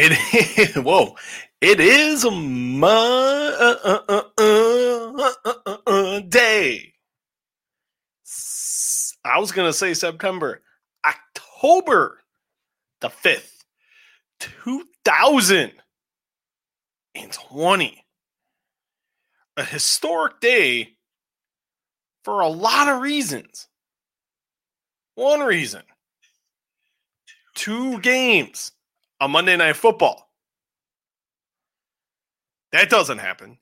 It is, whoa, it is a Monday. Uh, uh, uh, I was going to say September, October the 5th, 2020. A historic day for a lot of reasons. One reason two games on Monday Night Football. That doesn't happen.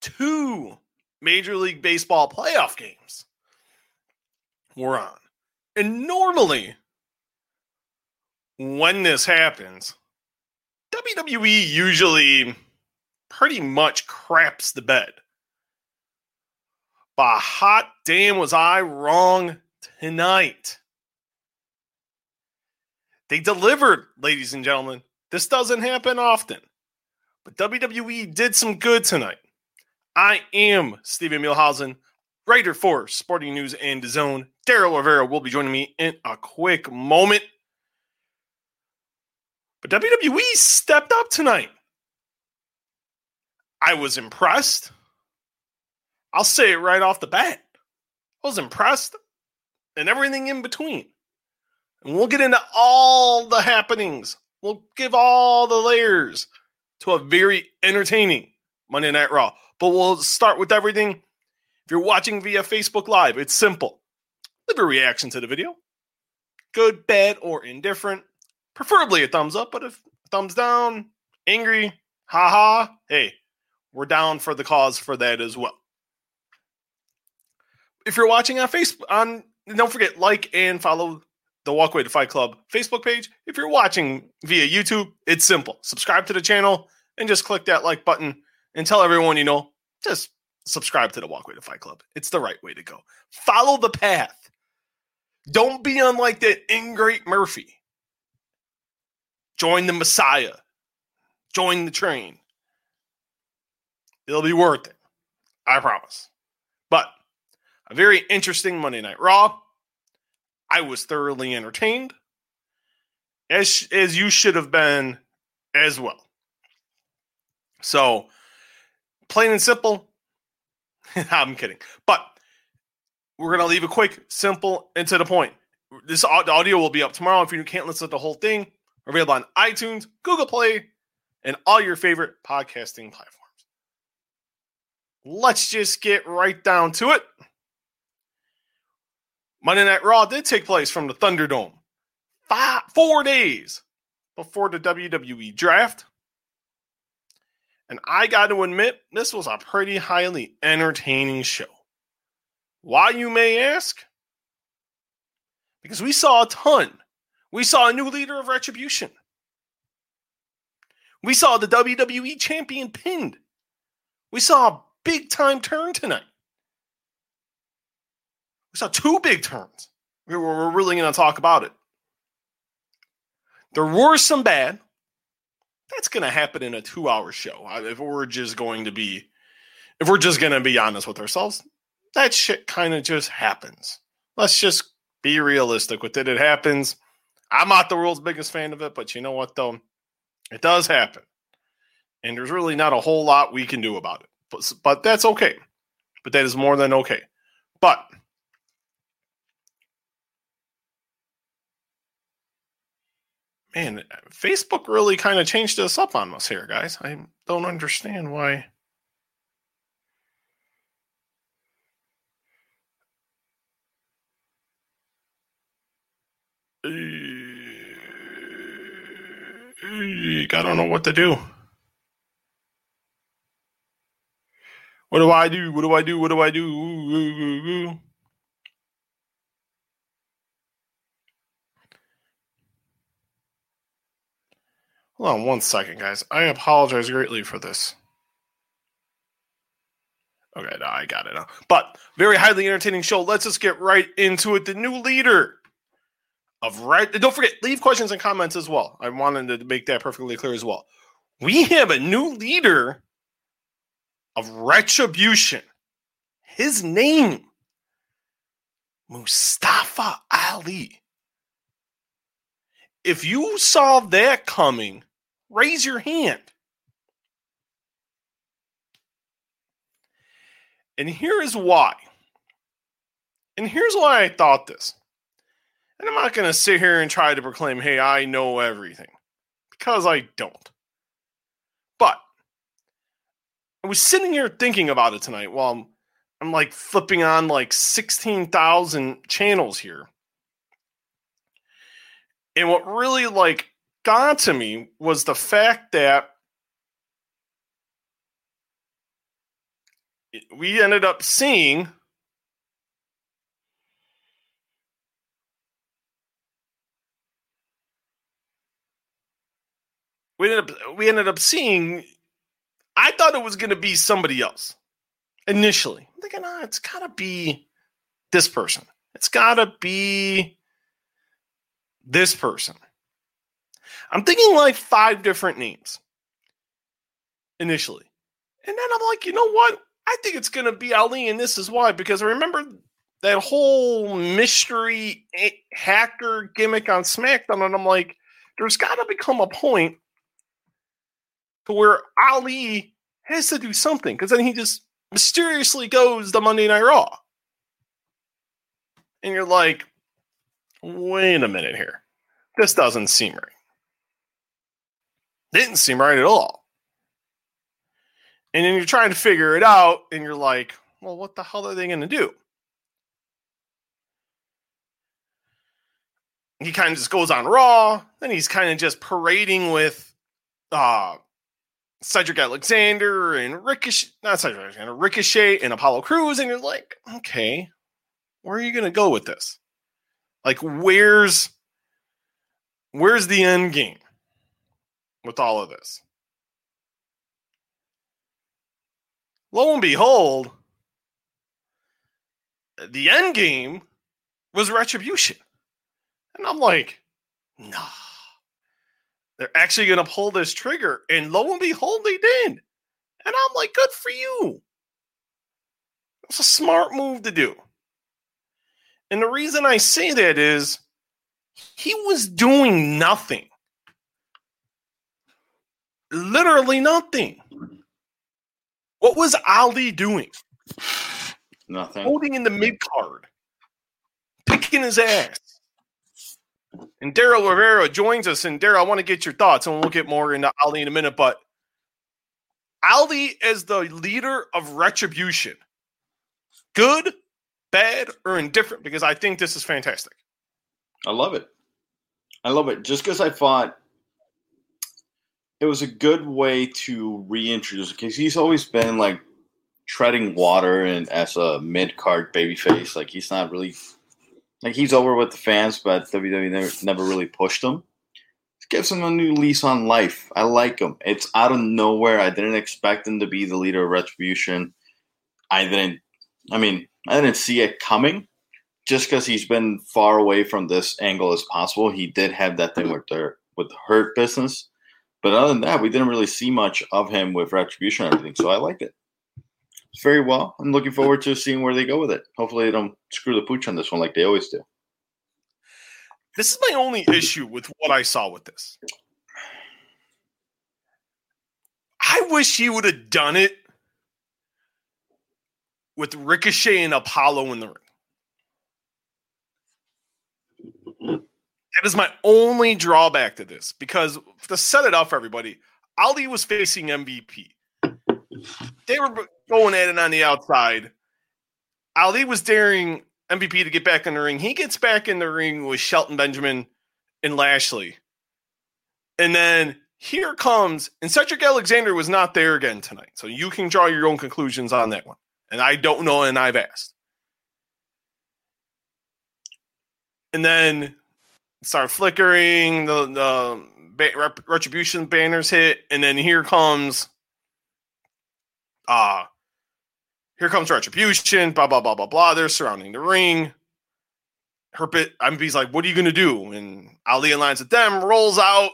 Two Major League Baseball playoff games were on. And normally, when this happens, WWE usually pretty much craps the bed. But hot damn, was I wrong tonight. They delivered, ladies and gentlemen. This doesn't happen often, but WWE did some good tonight. I am Steven Muehlhausen, writer for Sporting News and DAZN. Daryl Rivera will be joining me in a quick moment. But WWE stepped up tonight. I was impressed. I'll say it right off the bat. I was impressed and everything in between. And we'll get into all the happenings. We'll give all the layers to a very entertaining Monday Night Raw. But we'll start with everything. If you're watching via Facebook Live, it's simple. Leave a reaction to the video. Good, bad, or indifferent. Preferably a thumbs up, but if thumbs down, angry, haha, hey, we're down for the cause for that as well. If you're watching on Facebook, on don't forget like and follow the Walkway to Fight Club Facebook page. If you're watching via YouTube, it's simple. Subscribe to the channel and just click that like button and tell everyone you know. Just subscribe to the Walkway to Fight Club. It's the right way to go. Follow the path. Don't be unlike that ingrate Murphy. Join the Messiah. Join the train. It'll be worth it. I promise. But a very interesting Monday Night Raw. I was thoroughly entertained, as as you should have been as well. So, plain and simple. I'm kidding, but we're gonna leave it quick, simple, and to the point. This audio will be up tomorrow. If you can't listen to the whole thing, available on iTunes, Google Play, and all your favorite podcasting platforms. Let's just get right down to it. Monday Night Raw did take place from the Thunderdome five, four days before the WWE draft. And I got to admit, this was a pretty highly entertaining show. Why, you may ask? Because we saw a ton. We saw a new leader of Retribution. We saw the WWE champion pinned. We saw a big time turn tonight. We saw two big turns. We're, we're really going to talk about it. There were some bad. That's going to happen in a two hour show. If we're just going to be, if we're just going to be honest with ourselves, that shit kind of just happens. Let's just be realistic with it. It happens. I'm not the world's biggest fan of it, but you know what, though? It does happen. And there's really not a whole lot we can do about it. But, but that's okay. But that is more than okay. But man, Facebook really kind of changed us up on us here, guys. I don't understand why. I don't know what to do. What do I do? What do I do? What do I do? Hold on one second, guys. I apologize greatly for this. Okay, no, I got it now. But very highly entertaining show. Let's just get right into it. The new leader of right. Don't forget, leave questions and comments as well. I wanted to make that perfectly clear as well. We have a new leader of retribution. His name, Mustafa Ali. If you saw that coming Raise your hand. And here is why. And here's why I thought this. And I'm not going to sit here and try to proclaim, hey, I know everything, because I don't. But I was sitting here thinking about it tonight while I'm, I'm like flipping on like 16,000 channels here. And what really like got to me was the fact that we ended up seeing we ended up we ended up seeing I thought it was going to be somebody else initially. I'm thinking, oh, it's got to be this person. It's got to be this person. I'm thinking like five different names initially. And then I'm like, you know what? I think it's going to be Ali, and this is why. Because I remember that whole mystery eh, hacker gimmick on SmackDown, and I'm like, there's got to become a point to where Ali has to do something because then he just mysteriously goes to Monday Night Raw. And you're like, wait a minute here. This doesn't seem right. Didn't seem right at all. And then you're trying to figure it out, and you're like, well, what the hell are they going to do? He kind of just goes on Raw, then he's kind of just parading with uh, Cedric Alexander and Ricochet, not Cedric Alexander, Ricochet and Apollo Crews, and you're like, okay, where are you going to go with this? Like, where's where's the end game with all of this? Lo and behold, the end game was retribution. And I'm like, nah they're actually going to pull this trigger. And lo and behold, they did. And I'm like, good for you. It's a smart move to do. And the reason I say that is he was doing nothing. Literally nothing. What was Ali doing? Nothing. Holding in the mid card, picking his ass. And Daryl Rivera joins us. And Daryl, I want to get your thoughts, and we'll get more into Ali in a minute. But Ali as the leader of retribution, good, bad, or indifferent? Because I think this is fantastic. I love it. I love it. Just because I thought it was a good way to reintroduce because he's always been like treading water and as a mid card babyface. Like he's not really like he's over with the fans, but WWE never, never really pushed him. It gives him a new lease on life. I like him. It's out of nowhere. I didn't expect him to be the leader of Retribution. I didn't. I mean, I didn't see it coming. Just because he's been far away from this angle as possible, he did have that thing with the with the hurt business. But other than that, we didn't really see much of him with Retribution and everything. So I like it very well. I'm looking forward to seeing where they go with it. Hopefully, they don't screw the pooch on this one like they always do. This is my only issue with what I saw with this. I wish he would have done it with Ricochet and Apollo in the ring. That is my only drawback to this because to set it up for everybody, Ali was facing MVP. They were going at it on the outside. Ali was daring MVP to get back in the ring. He gets back in the ring with Shelton Benjamin and Lashley. And then here comes, and Cedric Alexander was not there again tonight. So you can draw your own conclusions on that one. And I don't know, and I've asked. And then start flickering, the, the retribution banners hit, and then here comes uh here comes retribution, blah, blah, blah, blah, blah. They're surrounding the ring. Herpit, MVP's like, what are you to do? And Ali aligns with them, rolls out,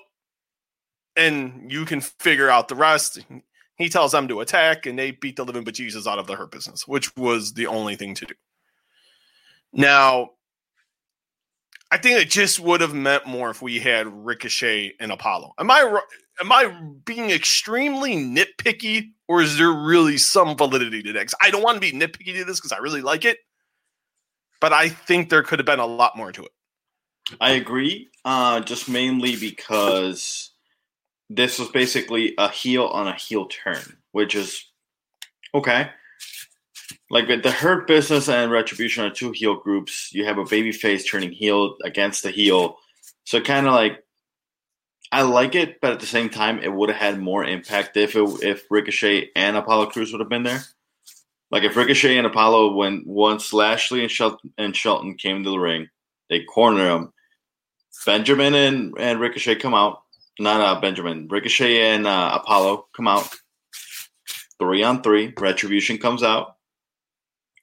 and you can figure out the rest. He tells them to attack, and they beat the living bejesus out of the Hurt business, which was the only thing to do. Now, I think it just would have meant more if we had Ricochet and Apollo. Am I am I being extremely nitpicky, or is there really some validity to that? 'Cause I don't want to be nitpicky to this because I really like it, but I think there could have been a lot more to it. I agree. Uh, just mainly because this was basically a heel on a heel turn, which is okay. Like with the Hurt Business and Retribution are two heel groups. You have a baby face turning heel against the heel, so kind of like I like it, but at the same time, it would have had more impact if it, if Ricochet and Apollo Crews would have been there. Like if Ricochet and Apollo, when once Lashley and Shelton and Shelton came to the ring, they corner him. Benjamin and, and Ricochet come out. Not uh, Benjamin. Ricochet and uh, Apollo come out. Three on three. Retribution comes out.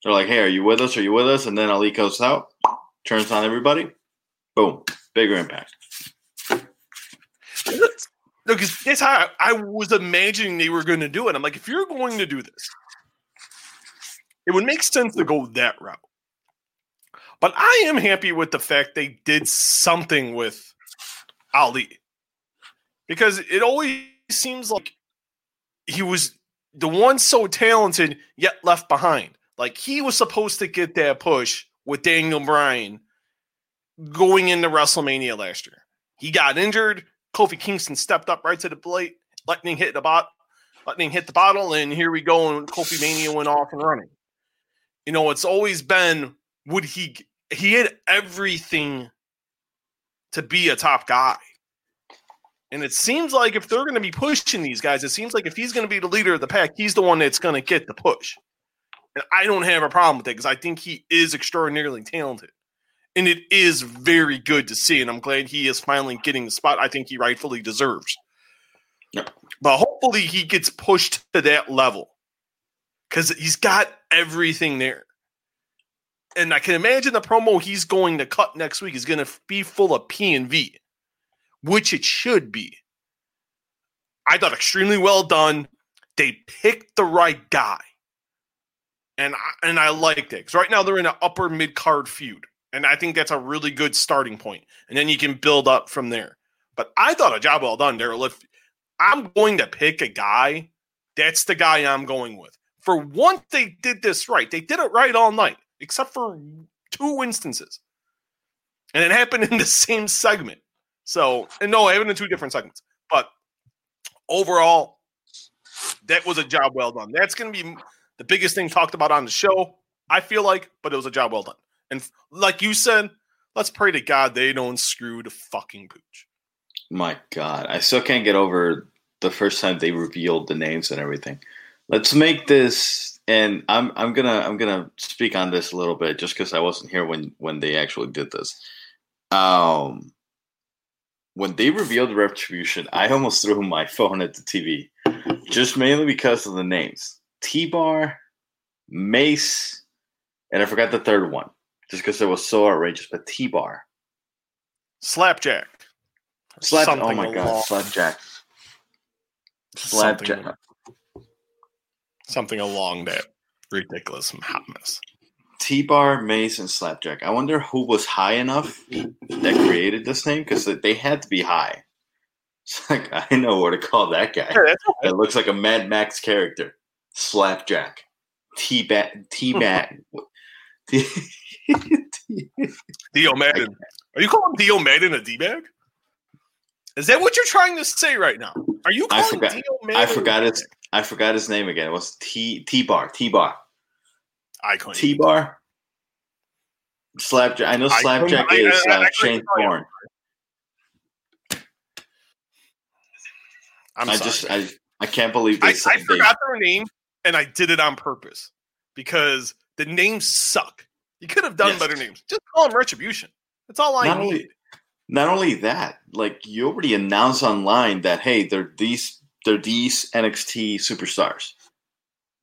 They're like, hey, are you with us? Are you with us? And then Ali goes out, turns on everybody. Boom. Bigger impact. No, because that's how I, I was imagining they were going to do it. I'm like, if you're going to do this, it would make sense to go that route. But I am happy with the fact they did something with Ali because it always seems like he was the one so talented yet left behind. Like he was supposed to get that push with Daniel Bryan going into WrestleMania last year. He got injured. Kofi Kingston stepped up right to the plate. Lightning hit the bot. Lightning hit the bottle, and here we go. And Kofi Mania went off and running. You know, it's always been would he he had everything to be a top guy. And it seems like if they're going to be pushing these guys, it seems like if he's going to be the leader of the pack, he's the one that's going to get the push. And I don't have a problem with it because I think he is extraordinarily talented. And it is very good to see. And I'm glad he is finally getting the spot I think he rightfully deserves. Yep. But hopefully he gets pushed to that level because he's got everything there. And I can imagine the promo he's going to cut next week is going to be full of P and V, which it should be. I thought extremely well done. They picked the right guy, and I, and I liked it because right now they're in an upper mid card feud, and I think that's a really good starting point. And then you can build up from there. But I thought a job well done, Daryl. If I'm going to pick a guy, that's the guy I'm going with. For once, they did this right. They did it right all night, except for two instances. And it happened in the same segment. So, and no, it happened in two different segments. But overall, that was a job well done. That's going to be the biggest thing talked about on the show, I feel like, but it was a job well done. And like you said, let's pray to God they don't screw the fucking pooch. My God, I still can't get over the first time they revealed the names and everything. Let's make this, and I'm I'm gonna I'm gonna speak on this a little bit just because I wasn't here when when they actually did this. Um, when they revealed the retribution, I almost threw my phone at the TV, just mainly because of the names: T Bar, Mace, and I forgot the third one, just because it was so outrageous. But T Bar, Slapjack. Slap. Oh my God, along- Slapjack. something, Slapjack. something along that ridiculous hotness. T Bar, Mace, and Slapjack. I wonder who was high enough that created this name because they had to be high. It's like I know what to call that guy. Yeah, That looks like a Mad Max character. Slapjack. T Bat T Bat. Dio Maddin. Are you calling Dio Maddin a D bag? Is that what you're trying to say right now? Are you I calling forgot- Dio Maddin? I forgot his I forgot his name again. It was T T Bar. T Bar. I couldn't. T Bar. Slapjack. I know Slapjack I- is I- I uh, Shane. Thorne. I'm I sorry. just I I can't believe they I, I forgot their name and I did it on purpose because the names suck. You could have done Yes. better names. Just call them Retribution. That's all I Not need. only- not only that, like you already announced online that hey, they're these they're these NXT superstars.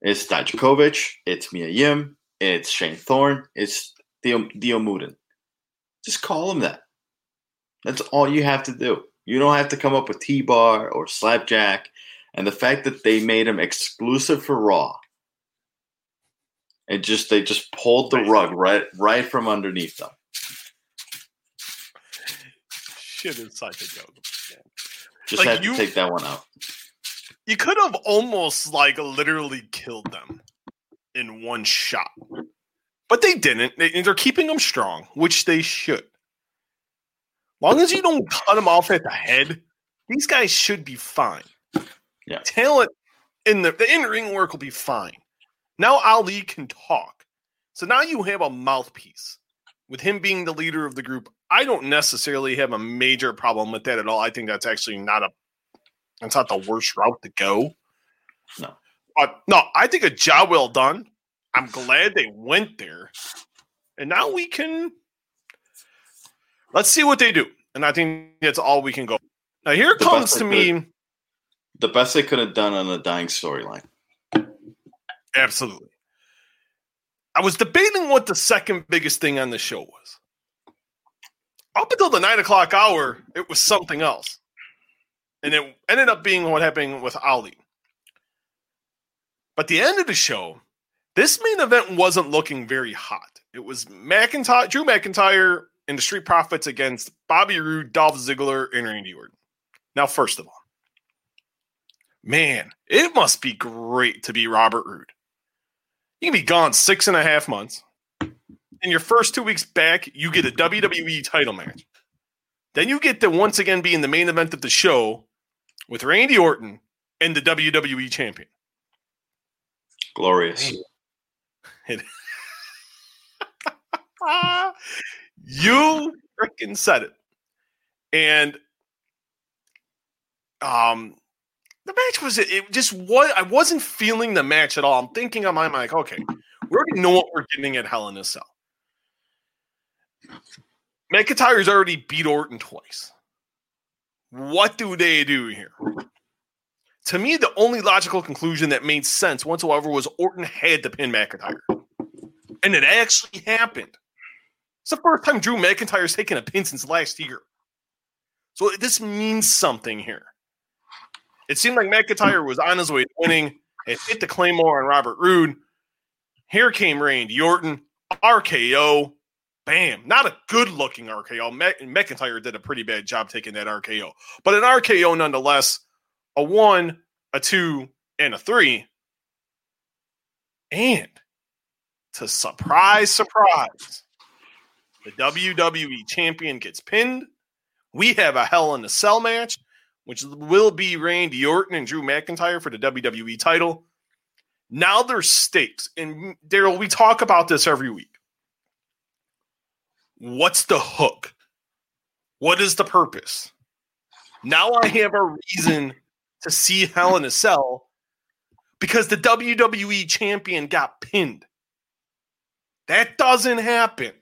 It's Dijakovic, it's Mia Yim, it's Shane Thorne, it's Dio, Dio Maddin. Just call them that. That's all you have to do. You don't have to come up with T Bar or Slapjack. And the fact that they made him exclusive for Raw, it just they just pulled the rug right right from underneath them. shit inside the joke. Just Like, had you- to take that one out. You could have almost like literally killed them in one shot, but they didn't. They, they're keeping them strong, which they should. Long as you don't cut them off at the head, these guys should be fine. Yeah. Talent in the the in ring work will be fine. Now Ali can talk, so now you have a mouthpiece. With him being the leader of the group, I don't necessarily have a major problem with that at all. I think that's actually not a that's not the worst route to go. No. But no, I think a job well done. I'm glad they went there. And now we can let's see what they do. And I think that's all we can go. Now here The comes to me The best they could have done on a dying storyline. absolutely. I was debating what the second biggest thing on the show was. Up until the nine o'clock hour, it was something else. And it ended up being what happened with Ali. But the end of the show, this main event wasn't looking very hot. It was McIntyre, Drew McIntyre and the Street Profits against Bobby Roode, Dolph Ziggler, and Randy Orton. Now, first of all, man, it must be great to be Robert Roode. You can be gone six and a half months. In your first two weeks back, you get a WWE title match. Then you get to once again be in the main event of the show with Randy Orton and the WWE champion. Glorious. You freaking said it. And um the match was it just what I wasn't feeling the match at all. I'm thinking on my like, okay, we already know what we're getting at Hell in a Cell. McIntyre's already beat Orton twice. What do they do here? To me, the only logical conclusion that made sense whatsoever was Orton had to pin McIntyre. And it actually happened. It's the first time Drew McIntyre's taken a pin since last year. So this means something here. It seemed like McIntyre was on his way to winning. It hit the Claymore on Robert Roode. Here came Randy Orton. RKO. Bam. Not a good looking RKO. Mc- McIntyre did a pretty bad job taking that RKO. But an RKO nonetheless. A one, a two, and a three. And to surprise, surprise, the WWE champion gets pinned. We have a Hell in a Cell match, which will be Randy Orton and Drew McIntyre for the WWE title. Now there's stakes. And Daryl, we talk about this every week. What's the hook? What is the purpose? Now I have a reason to see Hell in a Cell because the WWE champion got pinned. That doesn't happen.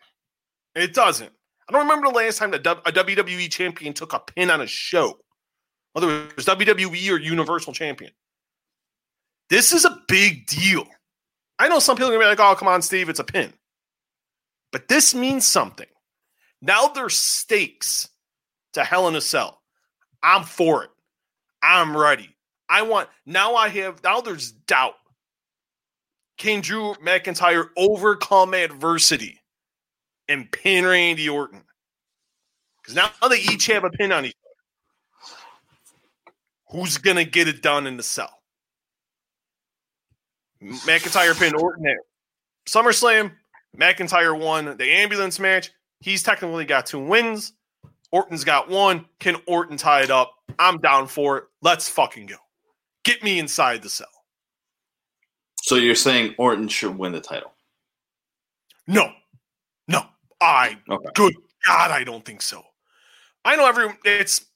It doesn't. I don't remember the last time that a WWE champion took a pin on a show, whether it was WWE or Universal Champion. This is a big deal. I know some people are gonna be like, "Oh, come on, Steve, it's a pin," but this means something. Now there's stakes to Hell in a Cell. I'm for it. I'm ready. I want now. I have now. There's doubt. Can Drew McIntyre overcome adversity and pin Randy Orton? Because now they each have a pin on each. Who's gonna get it done in the cell? McIntyre pinned Orton at SummerSlam. McIntyre won the ambulance match. He's technically got two wins. Orton's got one. Can Orton tie it up? I'm down for it. Let's fucking go. Get me inside the cell. So you're saying Orton should win the title? No, no. I Okay. good God, I don't think so. I know every it's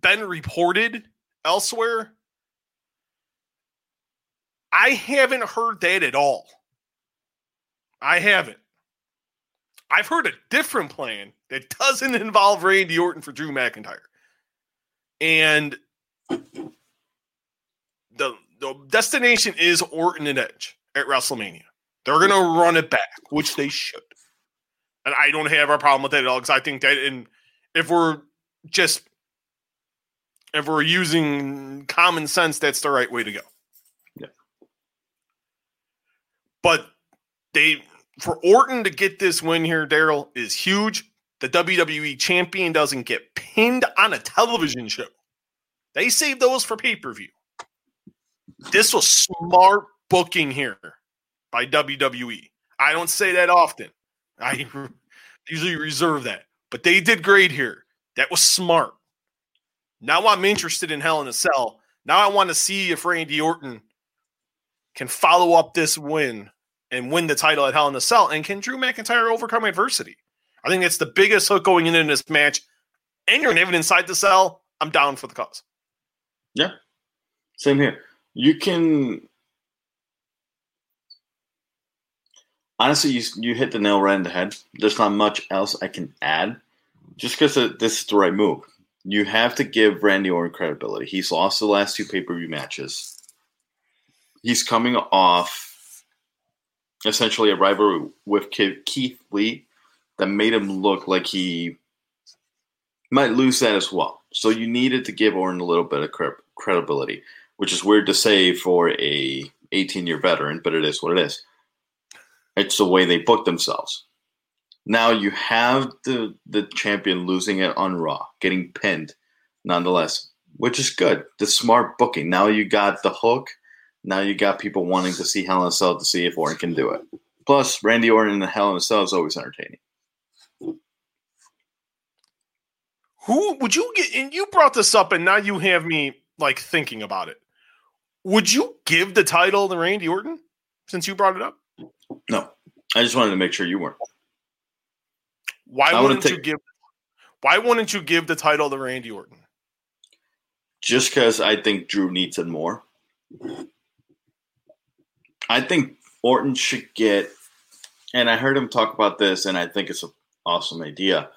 been reported elsewhere. I haven't heard that at all. I haven't. I've heard a different plan that doesn't involve Randy Orton for Drew McIntyre. And the the destination is Orton and Edge at WrestleMania. They're gonna run it back, which they should. And I don't have a problem with that at all because I think that in if we're just if we're using common sense, that's the right way to go. Yeah. But they for Orton to get this win here, Daryl, is huge. the WWE champion doesn't get pinned on a television show. They save those for pay per view. This was smart booking here by WWE. I don't say that often. I usually reserve that, but they did great here. That was smart. Now I'm interested in Hell in a Cell. Now I want to see if Randy Orton can follow up this win and win the title at Hell in a Cell. And can Drew McIntyre overcome adversity? I think it's the biggest hook going into this match. And you're even inside the cell. I'm down for the cause. Yeah. Same here. You can honestly you you hit the nail right in the head. There's not much else I can add. Just because this is the right move. You have to give Randy Orton credibility. He's lost the last two pay per view matches. He's coming off essentially a rivalry with Keith Lee that made him look like he might lose that as well. So you needed to give Orton a little bit of credibility, which is weird to say for a 18 year veteran, but it is what it is. It's the way they book themselves. Now you have the the champion losing it on Raw, getting pinned, nonetheless, which is good. The smart booking. Now you got the hook. Now you got people wanting to see Hell in a Cell to see if Orton can do it. Plus, Randy Orton in the Hell in a Cell is always entertaining. Who would you get? And you brought this up, and now you have me like thinking about it. Would you give the title to Randy Orton since you brought it up? No, I just wanted to make sure you weren't. Why I wouldn't take, you give? Why wouldn't you give the title to Randy Orton? Just because I think Drew needs it more. I think Orton should get, and I heard him talk about this, and I think it's an awesome idea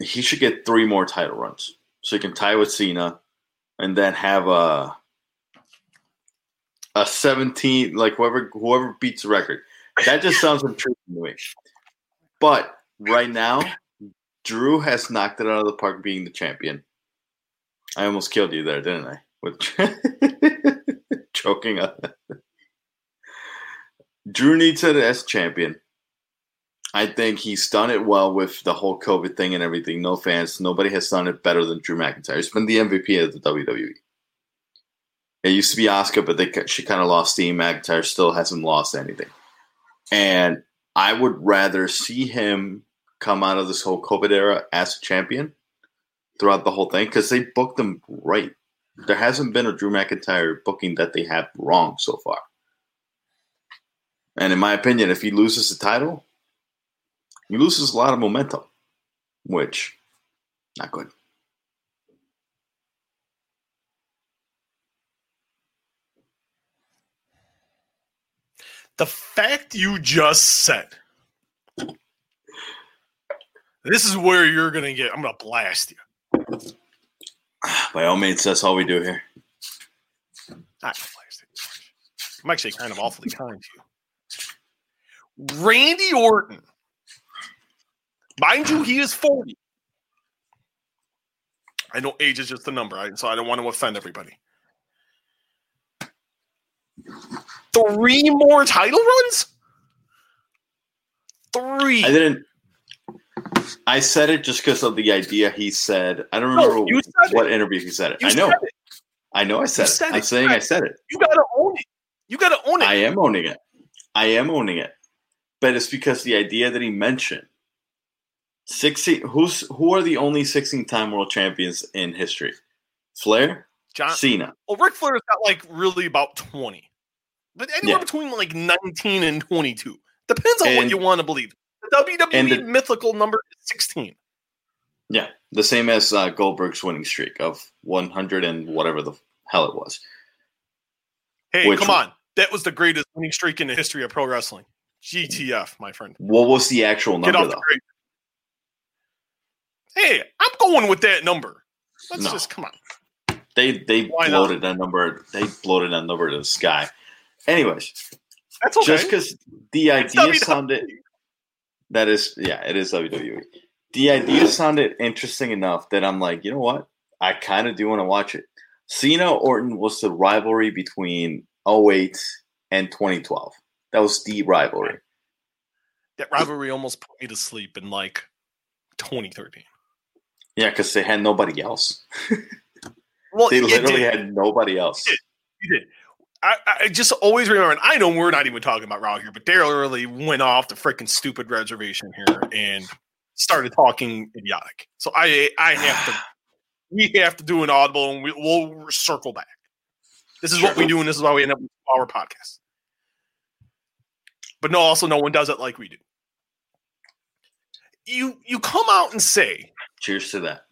he should get three more title runs so he can tie with Cena, and then have a a seventeen like whoever whoever beats the record. That just sounds intriguing to me. But right now, Drew has knocked it out of the park being the champion. I almost killed you there, didn't I? With choking up. Drew needs it as champion. I think he's done it well with the whole COVID thing and everything. No fans. Nobody has done it better than Drew McIntyre. He's been the MVP of the WWE. It used to be Asuka, but they, she kind of lost steam. McIntyre still hasn't lost anything. And I would rather see him come out of this whole COVID era as a champion throughout the whole thing because they booked them right. There hasn't been a Drew McIntyre booking that they have wrong so far. And in my opinion, if he loses the title, he loses a lot of momentum, which not good. The fact you just said, this is where you're going to get, I'm going to blast you. By all means, that's all we do here. Not I'm actually kind of awfully kind to you. Randy Orton Mind you, he is 40. I know age is just a number, right? so I don't want to offend everybody. Three more title runs? Three. I didn't. I said it just because of the idea he said. I don't remember no, what interview he said it. You I know. It. I know I said, said it. it. I'm saying I said it. You gotta own it. You gotta own it. I am owning it. I am owning it. But it's because the idea that he mentioned 16 who's who are the only 16 time world champions in history? Flair, John Cena. Well, Ric Flair's got like really about 20. But anywhere yeah. between like 19 and 22. Depends on and, what you want to believe. The WWE the, mythical number 16. Yeah, the same as uh, Goldberg's winning streak of 100 and whatever the hell it was. Hey, Which, come on. That was the greatest winning streak in the history of pro wrestling. GTF, my friend. What was the actual number, though? Hey, I'm going with that number. Let's no. just come on. They they Why bloated not? that number. They bloated that number to the sky. Anyways, that's okay. Just because the idea sounded that is yeah, it is WWE. The idea sounded interesting enough that I'm like, you know what? I kind of do want to watch it. Cena Orton was the rivalry between 08 and 2012. That was the rivalry. That rivalry almost put me to sleep in like 2013. Yeah, because they had nobody else. Well, They literally had nobody else. did. You did. I, I just always remember, and I know we're not even talking about Raw here, but Daryl really went off the freaking stupid reservation here and started talking idiotic. So I I have to, we have to do an audible, and we, we'll circle back. This is what we do, and this is why we end up with our podcast. But no, also no one does it like we do. You you come out and say Cheers to that.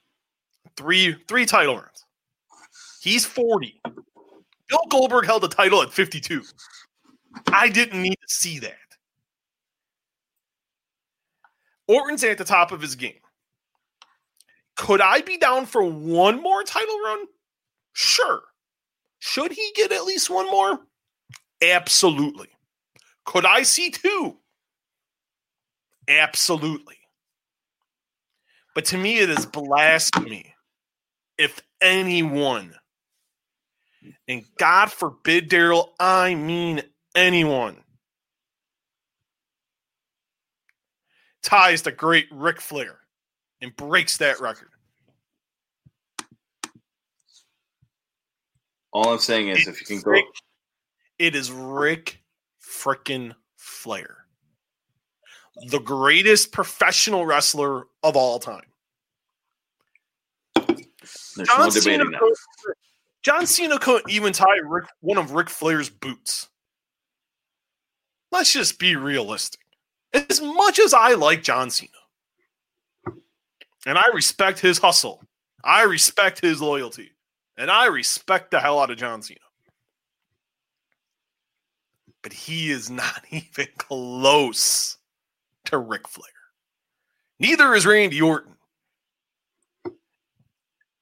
three three title runs. He's 40. Bill Goldberg held the title at 52. I didn't need to see that. Orton's at the top of his game. Could I be down for one more title run? Sure. Should he get at least one more? Absolutely. Could I see two? Absolutely. But to me, it is blasphemy if anyone, and God forbid, Daryl, I mean anyone, ties the great Ric Flair and breaks that record. All I'm saying is, if you can go, It is Ric frickin' Flair, the greatest professional wrestler of all time. there's no John Cena, debating that. John Cena couldn't even tie Ric, one of Ric Flair's boots. Let's just be realistic. As much as I like John Cena, and I respect his hustle, I respect his loyalty, and I respect the hell out of John Cena. But he is not even close to Ric Flair. Neither is Randy Orton.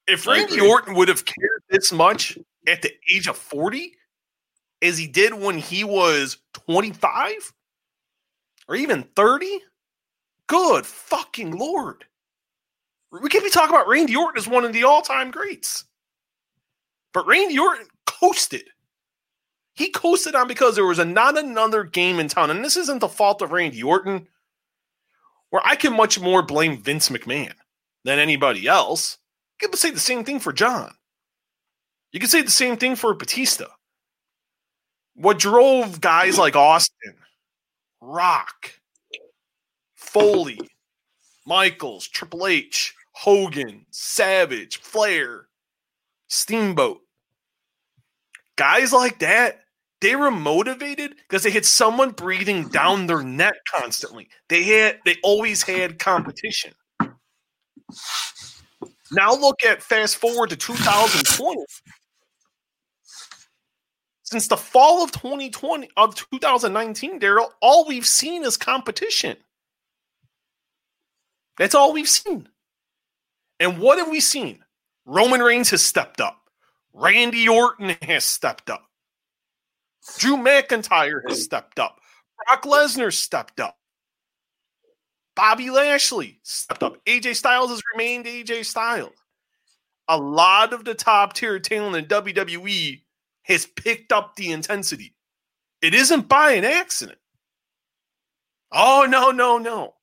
If Randy. Orton would have cared this much at the age of 40 as he did when he was 25 or even 30, good fucking lord. We can't be talking about Randy Orton as one of the all time greats. But Randy Orton coasted. He coasted on because there was a, not another game in town. And this isn't the fault of Randy Orton, where I can much more blame Vince McMahon than anybody else. Could say the same thing for John. You could say the same thing for Batista. What drove guys like Austin, Rock, Foley, Michaels, Triple H, Hogan, Savage, Flair, Steamboat. Guys like that, they were motivated because they had someone breathing down their neck constantly. They had they always had competition. Now look at fast forward to 2020. Since the fall of 2020 of 2019, Daryl, all we've seen is competition. That's all we've seen. And what have we seen? Roman Reigns has stepped up. Randy Orton has stepped up. Drew McIntyre has stepped up. Brock Lesnar stepped up. Bobby Lashley stepped up. AJ Styles has remained AJ Styles. A lot of the top tier talent in WWE has picked up the intensity. It isn't by an accident. Oh, no, no, no.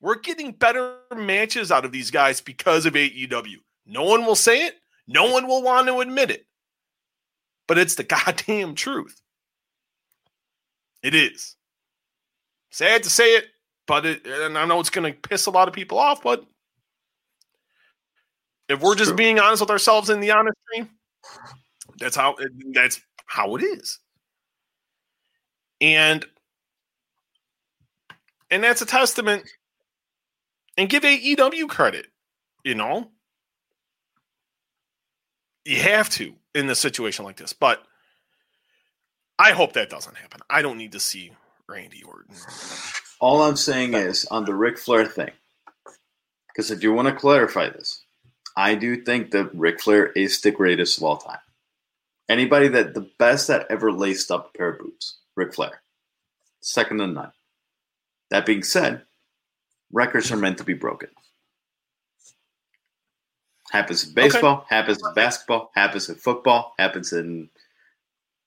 We're getting better matches out of these guys because of AEW. No one will say it. No one will want to admit it. But it's the goddamn truth. It is. Sad to say it, but it, and I know it's going to piss a lot of people off, but if we're just True. being honest with ourselves in the honest stream, that's how that's how it is. And and that's a testament and give AEW credit, you know. You have to in a situation like this, but I hope that doesn't happen. I don't need to see Randy Orton. All I'm saying is on the Ric Flair thing, because I do want to clarify this. I do think that Ric Flair is the greatest of all time. Anybody that the best that ever laced up a pair of boots, Ric Flair, second to none. That being said, records are meant to be broken. Happens in baseball, happens in basketball, happens in football, happens in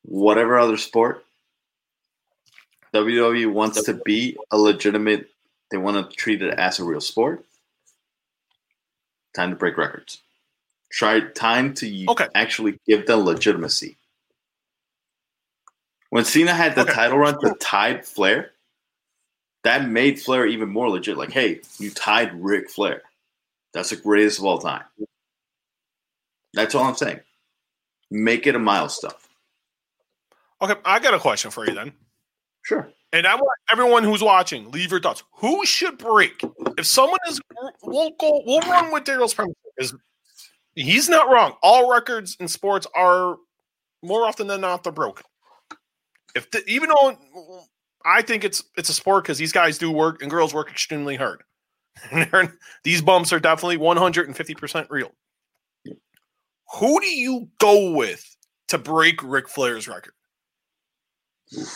whatever other sport. WWE wants to be a legitimate they want to treat it as a real sport, time to break records. Try time to Okay. actually give them legitimacy. When Cena had the Okay. title run to tied Flair, that made Flair even more legit. Like, hey, you tied Ric Flair. That's the greatest of all time. That's all I'm saying. Make it a milestone. Okay, I got a question for you then. Sure. And I want everyone who's watching, leave your thoughts. Who should break? If someone is, we'll go, we'll run with Daryl's premise. Is he's not wrong. All records in sports are more often than not they're broken. If the, even though I think it's it's a sport because these guys do work and girls work extremely hard. These bumps are definitely one hundred and fifty percent real. Who do you go with to break Ric Flair's record?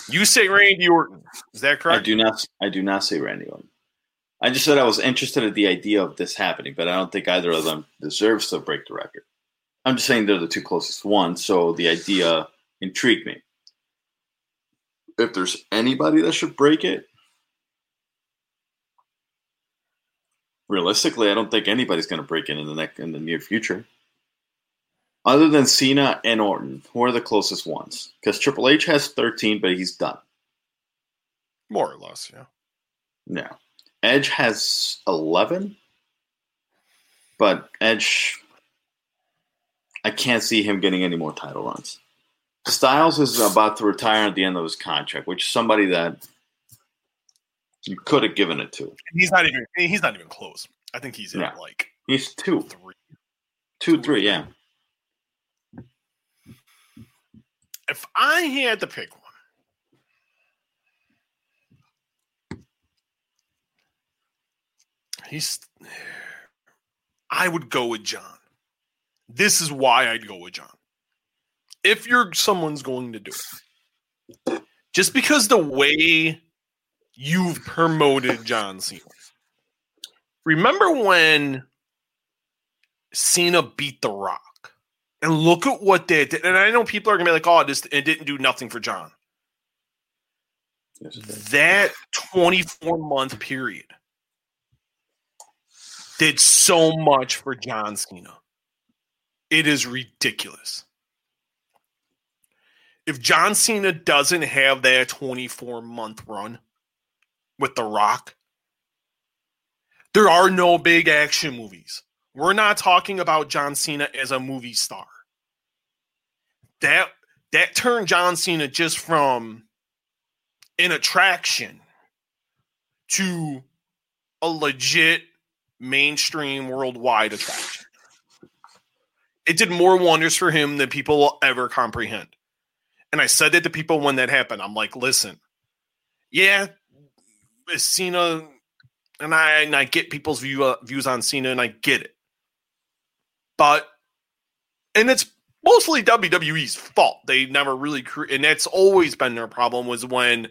You say Randy Orton. Is that correct? I do not. I do not say Randy Orton. I just said I was interested in the idea of this happening, but I don't think either of them deserves to break the record. I'm just saying they're the two closest ones, so the idea intrigued me. If there's anybody that should break it, realistically, I don't think anybody's going to break it in the next in the near future. Other than Cena and Orton, who are the closest ones? Because Triple H has 13, but he's done. More or less, yeah. No. Edge has 11, but Edge, I can't see him getting any more title runs. Styles is about to retire at the end of his contract, which is somebody that you could have given it to. He's not even he's not even close. I think he's in Yeah. like He's two, three. two, three, yeah. If I had to pick one, he's I would go with John. This is why I'd go with John. If you're someone's going to do it. Just because the way you've promoted John Cena. Remember when Cena beat The Rock? And look at what they did. And I know people are gonna be like, "Oh, this it didn't do nothing for John." That 24 month period did so much for John Cena. It is ridiculous. If John Cena doesn't have that 24 month run with The Rock, there are no big action movies. We're not talking about John Cena as a movie star. That that turned John Cena just from an attraction to a legit mainstream worldwide attraction. It did more wonders for him than people will ever comprehend. And I said that to people when that happened. I'm like, listen, yeah, Cena, and I and I get people's view uh, views on Cena, and I get it, but and it's mostly WWE's fault. They never really, cre- and that's always been their problem was when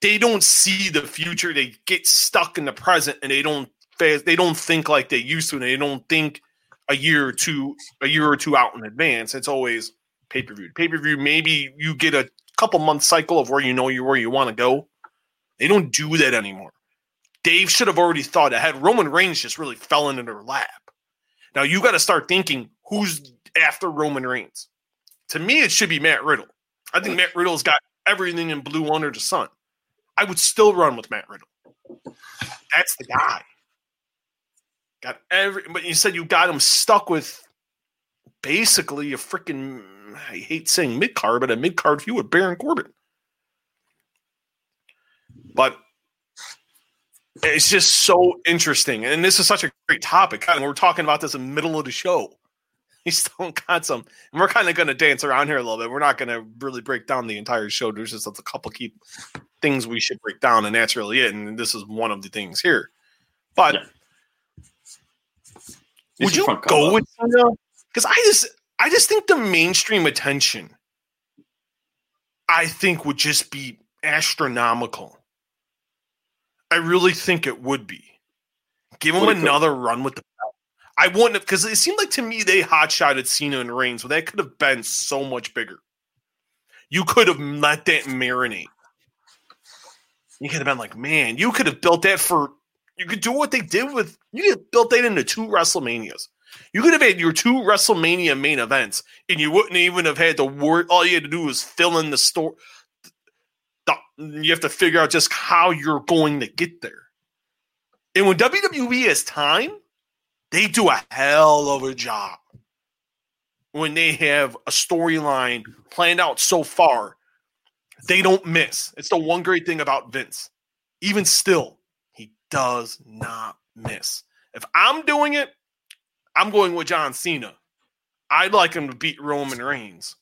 they don't see the future. They get stuck in the present, and they don't they don't think like they used to, and they don't think a year or two a year or two out in advance. It's always pay per view. Pay per view. Maybe you get a couple month cycle of where you know you where you want to go. They don't do that anymore. Dave should have already thought ahead. Roman Reigns just really fell into their lap. Now you got to start thinking who's after Roman Reigns. To me, it should be Matt Riddle. I think Matt Riddle's got everything in blue under the sun. I would still run with Matt Riddle. That's the guy. Got every, but you said you got him stuck with basically a freaking. I hate saying mid card, but a mid card feud with Baron Corbin. But it's just so interesting, and this is such a great topic. And we're talking about this in the middle of the show. We still got some, and we're kind of going to dance around here a little bit. We're not going to really break down the entire show. There's just a couple key things we should break down, and that's really it. And this is one of the things here. But Yeah. Would It's you go with? Because I just, I just think the mainstream attention, I think, would just be astronomical. I really think it would be. Give him another run with the belt. I wouldn't have because it seemed like to me they hot shotted Cena and Reigns, so that could have been so much bigger. You could have let that marinate. You could have been like, man, you could have built that for. You could do what they did with. You could built that into two WrestleManias. You could have had your two WrestleMania main events, and you wouldn't even have had to worry. All you had to do was fill in the store. You have to figure out just how you're going to get there. And when WWE has time, they do a hell of a job. When they have a storyline planned out so far, they don't miss. It's the one great thing about Vince. Even still, does not miss. If I'm doing it, I'm going with John Cena. I'd like him to beat Roman Reigns.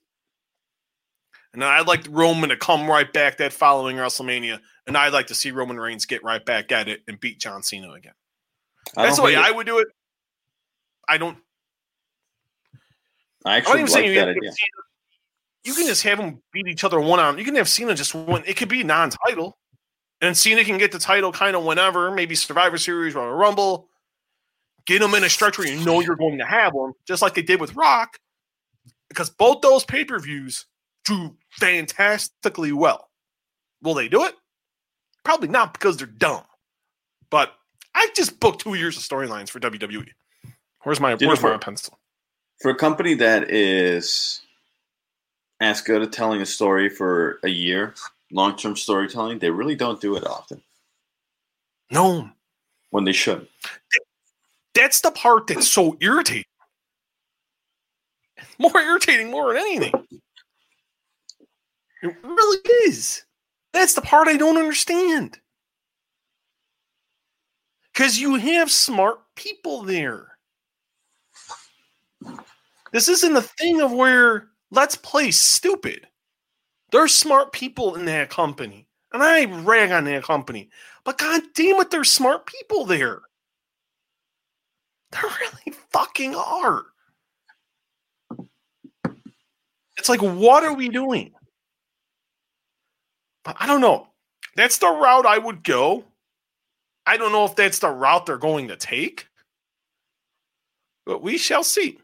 And I'd like Roman to come right back that following WrestleMania. And I'd like to see Roman Reigns get right back at it and beat John Cena again. That's the way I would do it. I don't. I actually like that idea. Cena, you can just have them beat each other one on. You can have Cena just win. It could be non-title, and Cena can get the title kind of whenever, maybe Survivor Series or a Rumble. Get them in a stretch where you know you're going to have them, just like they did with Rock, because both those pay-per-views do fantastically well. Will they do it? Probably not because they're dumb. But I just booked two years of storylines for WWE. Where's my where's my pencil? For a company that is as good at telling a story for a year, long term storytelling, they really don't do it often. No. When they should. That's the part that's so irritating. More irritating more than anything. It really is. That's the part I don't understand. Because you have smart people there. This isn't a thing of where let's play stupid. There's smart people in that company. And I rag on that company. But god damn it, there's smart people there. There really fucking are. It's like, what are we doing? I don't know. That's the route I would go. I don't know if that's the route they're going to take. But we shall see.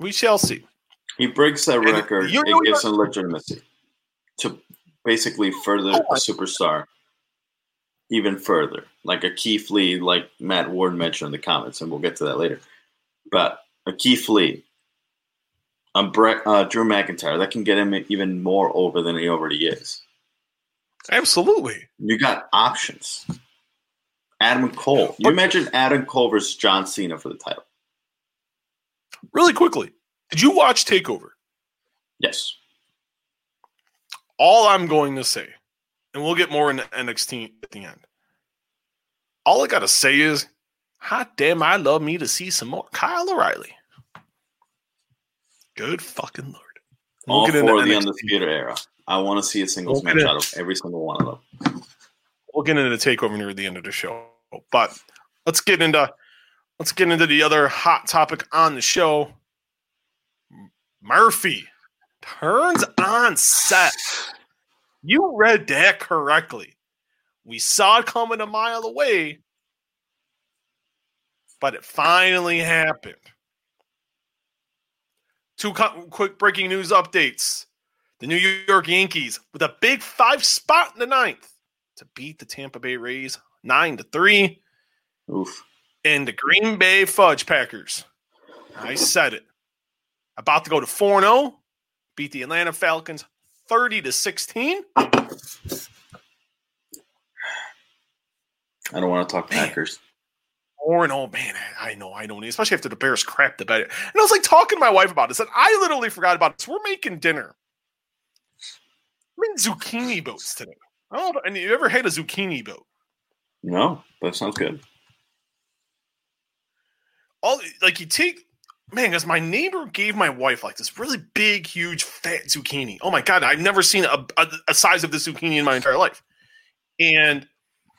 We shall see. He breaks that and record. You know it gives him legitimacy to basically further oh, a superstar even further, like a Keith Lee, like Matt Ward mentioned in the comments, and we'll get to that later. But a Keith Lee, a Brett, uh, Drew McIntyre, that can get him even more over than he already is. Absolutely. You got options. Adam Cole. You mentioned Adam Cole versus John Cena for the title. Really quickly, did you watch Takeover? Yes. All I'm going to say, and we'll get more into NXT at the end. All I got to say is, hot damn, I love me to see some more Kyle O'Reilly. Good fucking lord. We'll All for the. Undisputed Era. I want to see a singles we'll match out of every single one of them. We'll get into the takeover near the end of the show, but let's get into let's get into the other hot topic on the show. Murphy turns on Seth. You read that correctly. We saw it coming a mile away, but it finally happened. Two quick breaking news updates. The New York Yankees with a big five spot in the ninth to beat the Tampa Bay Rays nine to three. Oof. And the Green Bay Fudge Packers. I said it. About to go to 4 0, beat the Atlanta Falcons 30 to 16. I don't want to talk man. Packers. 4 0, man. I know, I don't, especially after the Bears crapped about it. And I was like talking to my wife about this, and I literally forgot about this. We're making dinner. We're in zucchini boats today. Oh, and you ever had a zucchini boat? No, that sounds good. All like you take man, because my neighbor gave my wife like this really big, huge, fat zucchini. Oh my god, I've never seen a, a, a size of this zucchini in my entire life. And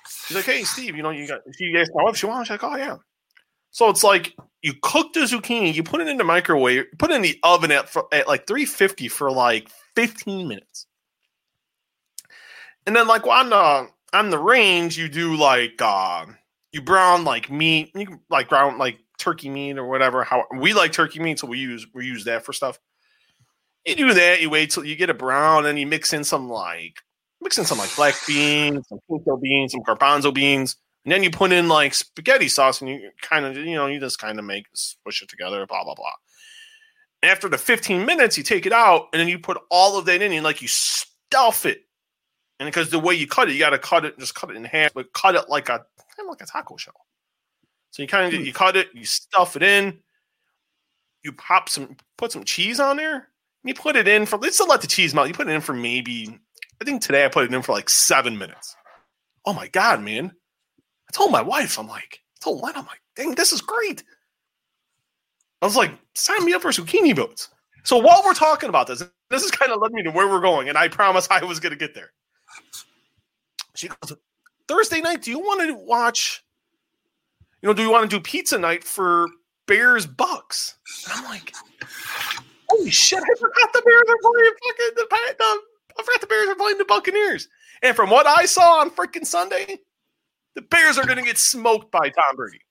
she's like, "Hey, Steve, you know, you got." She asked my wife, "She wants?" She's like, "Oh yeah." So it's like you cook the zucchini, you put it in the microwave, put it in the oven at, at like 350 for like 15 minutes. And then like on the on the range, you do like uh, you brown like meat, you like brown like turkey meat or whatever. How we like turkey meat, so we use we use that for stuff. You do that, you wait till you get it brown, and you mix in some like mix in some like black beans, some pinto beans, some garbanzo beans, and then you put in like spaghetti sauce, and you kind of you know you just kind of make push it together, blah blah blah. After the 15 minutes, you take it out, and then you put all of that in, and like you stuff it. And because the way you cut it, you got to cut it, just cut it in half, but cut it like a kind of like a taco shell. So you kind of hmm. you cut it, you stuff it in, you pop some, put some cheese on there, you put it in for let's still let the cheese melt. You put it in for maybe I think today I put it in for like seven minutes. Oh my god, man! I told my wife, I'm like, I told Len, I'm like, dang, this is great. I was like, sign me up for zucchini boats. So while we're talking about this, this is kind of led me to where we're going, and I promise I was going to get there. She goes, Thursday night, do you want to watch? You know, do you want to do pizza night for Bears Bucks? And I'm like, holy shit, I forgot the Bears are playing fucking the, the I forgot the Bears are playing the Buccaneers. And from what I saw on freaking Sunday, the Bears are going to get smoked by Tom Brady.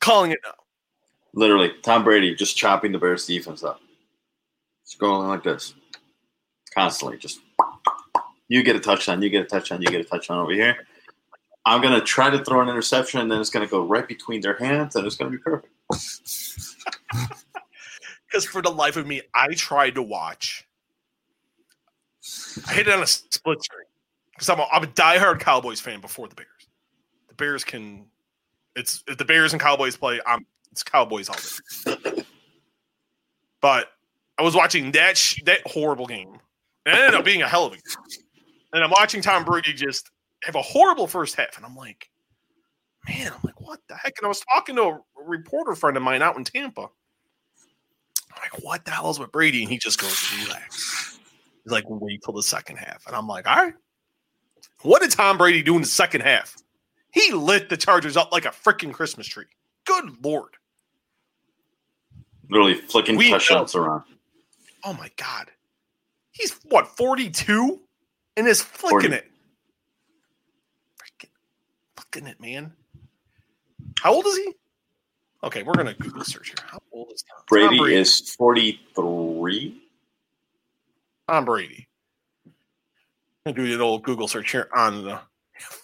Calling it now. Literally, Tom Brady just chopping the Bears defense up. It's going like this. Constantly. Just you get a touchdown, you get a touchdown, you get a touchdown over here. I'm gonna try to throw an interception, and then it's gonna go right between their hands, and it's gonna be perfect. Because for the life of me, I tried to watch. I hit it on a split screen because I'm a, I'm a diehard Cowboys fan before the Bears. The Bears can, it's if the Bears and Cowboys play, I'm it's Cowboys all day. But I was watching that sh- that horrible game, and it ended up being a hell of a game. And I'm watching Tom Brady just have a horrible first half, and I'm like, man, I'm like, what the heck? And I was talking to a reporter friend of mine out in Tampa. I'm like, what the hell is with Brady? And he just goes, relax. He's like, wait till the second half. And I'm like, all right. What did Tom Brady do in the second half? He lit the Chargers up like a freaking Christmas tree. Good lord. Literally flicking touchdowns around. Oh my god. He's what, 42? And is flicking 40. it. Freaking it, man. How old is he? Okay, we're gonna Google search here. How old is Tom? Brady, Tom Brady is 43. Tom Brady. I'm gonna do the old Google search here on the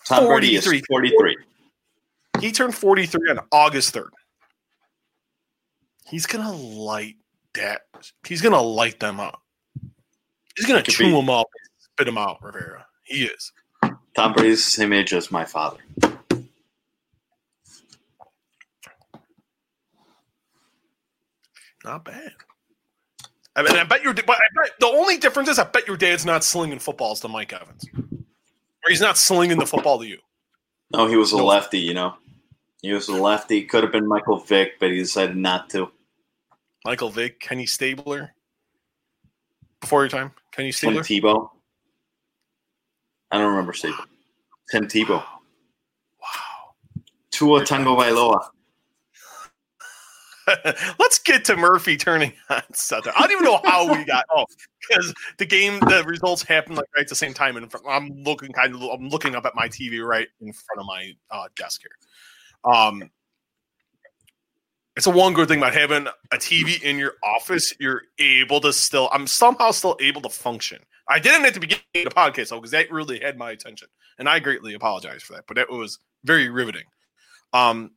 Tom Brady is 43. 43. He turned 43 on August 3rd. He's gonna light that. He's gonna light them up. He's gonna chew be. them up, spit them out, Rivera. He is. Tom Brady's the same age as my father. Not bad. I mean, I bet your. But I bet the only difference is I bet your dad's not slinging footballs to Mike Evans, or he's not slinging the football to you. No, he was a lefty, you know. He was a lefty. Could have been Michael Vick, but he decided not to. Michael Vick, Kenny Stabler. Before your time, Kenny Stabler. Tim Tebow. I don't remember Stabler. Tim Tebow. Wow. Tua Tagovailoa. Let's get to Murphy turning on Southern. I don't even know how we got. Oh, because the game, the results happened like right at the same time, and I'm looking kind of, I'm looking up at my TV right in front of my uh, desk here. Um, it's a one good thing about having a TV in your office. You're able to still, I'm somehow still able to function. I didn't at the beginning of the podcast though, because that really had my attention, and I greatly apologize for that. But it was very riveting. Um,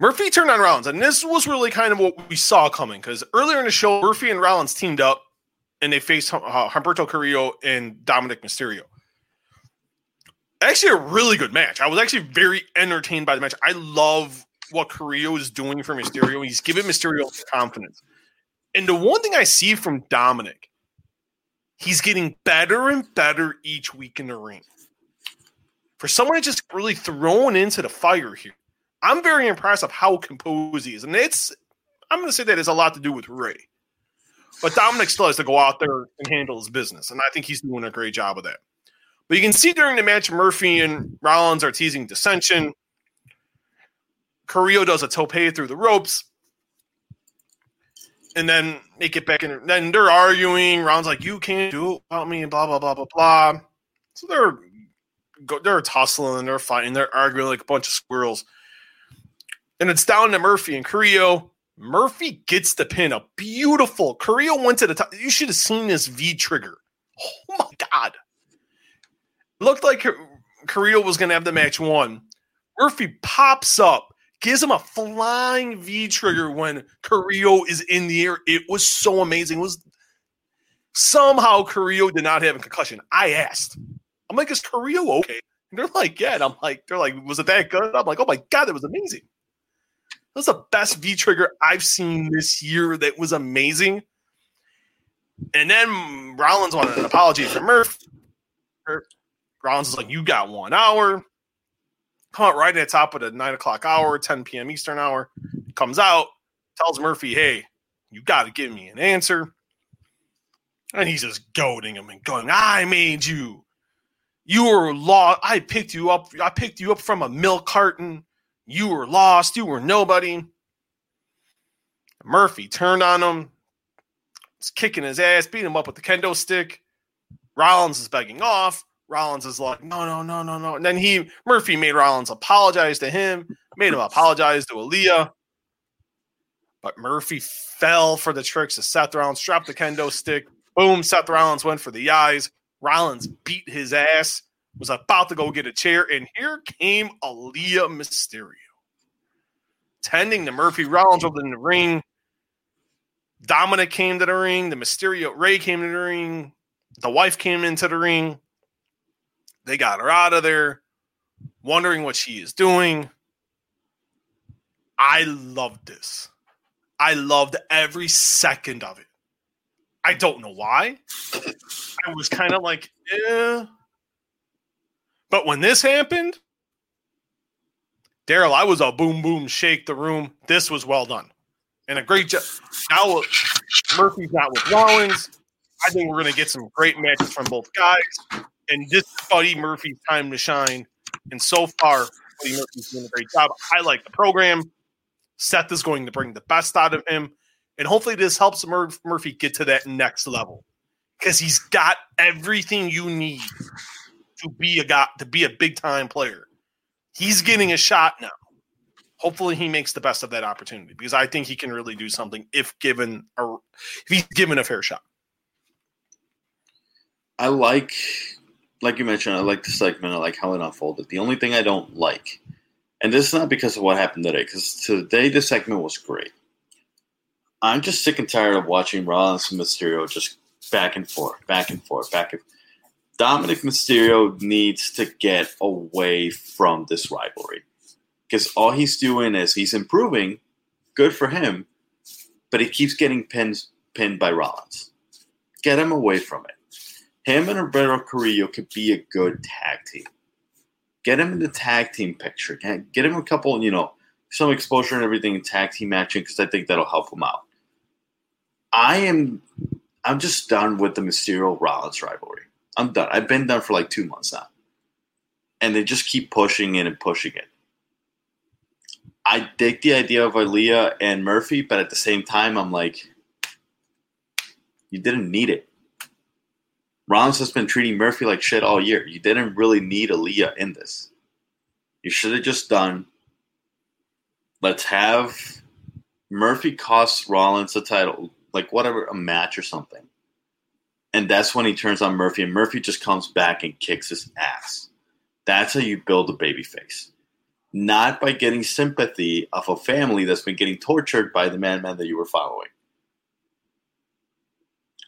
Murphy turned on Rollins, and this was really kind of what we saw coming because earlier in the show, Murphy and Rollins teamed up and they faced uh, Humberto Carrillo and Dominic Mysterio. Actually, a really good match. I was actually very entertained by the match. I love what Carrillo is doing for Mysterio. He's giving Mysterio confidence. And the one thing I see from Dominic, he's getting better and better each week in the ring. For someone just really thrown into the fire here, I'm very impressed of how composed he is. And it's, I'm going to say that has a lot to do with Ray. But Dominic still has to go out there and handle his business. And I think he's doing a great job of that. But you can see during the match, Murphy and Rollins are teasing dissension. Carrillo does a tope through the ropes. And then they get back in. Then they're arguing. Rollins like, you can't do it without me, blah, blah, blah, blah, blah. So they're they're tussling, they're fighting, they're arguing like a bunch of squirrels. And it's down to Murphy and Carrillo. Murphy gets the pin. A beautiful Carrillo went to the top. You should have seen this V trigger. Oh my god! Looked like Carrillo was going to have the match won. Murphy pops up, gives him a flying V trigger when Carrillo is in the air. It was so amazing. It was somehow Carrillo did not have a concussion. I asked. I'm like, is Carrillo okay? And they're like, yeah. And I'm like, they're like, was it that good? I'm like, oh my god, that was amazing. That was the best V trigger I've seen this year. That was amazing. And then Rollins wanted an apology for Murph. Rollins is like, you got one hour. Come right at the top of the nine o'clock hour, 10 p.m. Eastern hour. Comes out, tells Murphy, hey, you got to give me an answer. And he's just goading him and going, I made you. You were lost. I picked you up. I picked you up from a milk carton. You were lost. You were nobody. Murphy turned on him, was kicking his ass, beating him up with the kendo stick. Rollins is begging off. Rollins is like, no, no, no, no, no. And then he Murphy made Rollins apologize to him, made him apologize to Aalyah. But Murphy fell for the tricks of Seth Rollins, dropped the kendo stick. Boom, Seth Rollins went for the eyes. Rollins beat his ass was about to go get a chair, and here came Aalyah Mysterio. Tending to Murphy Rollins over in the ring. Dominic came to the ring. The Mysterio Ray came to the ring. The wife came into the ring. They got her out of there, wondering what she is doing. I loved this. I loved every second of it. I don't know why. I was kind of like, eh. But when this happened, Daryl, I was a boom boom shake the room. This was well done. And a great job. Now Murphy's not with Rollins. I think we're to get some great matches from both guys. And this Buddy Murphy's time to shine. And so far, Buddy Murphy's doing a great job. I like the program. Seth is going to bring the best out of him. And hopefully, this helps Mur- Murphy get to that next level because he's got everything you need to be a guy to be a big time player. He's getting a shot now. Hopefully, he makes the best of that opportunity because I think he can really do something if given a if he's given a fair shot. I like, like you mentioned, I like the segment. I like how it unfolded. The only thing I don't like, and this is not because of what happened today, because today the segment was great. I'm just sick and tired of watching Rollins and Mysterio just back and forth, back and forth, back and Dominic Mysterio needs to get away from this rivalry because all he's doing is he's improving. Good for him, but he keeps getting pinned pinned by Rollins. Get him away from it. Him and Roberto Carrillo could be a good tag team. Get him in the tag team picture. Get him a couple, you know, some exposure and everything in tag team matching because I think that'll help him out. I am, I'm just done with the Mysterio Rollins rivalry. I'm done. I've been done for like two months now. And they just keep pushing it and pushing it. I dig the idea of Aalyah and Murphy, but at the same time, I'm like, you didn't need it. Rollins has been treating Murphy like shit all year. You didn't really need Aalyah in this. You should have just done. Let's have Murphy cost Rollins the title, like whatever, a match or something. And that's when he turns on Murphy, and Murphy just comes back and kicks his ass. That's how you build a baby face. Not by getting sympathy of a family that's been getting tortured by the madman that you were following.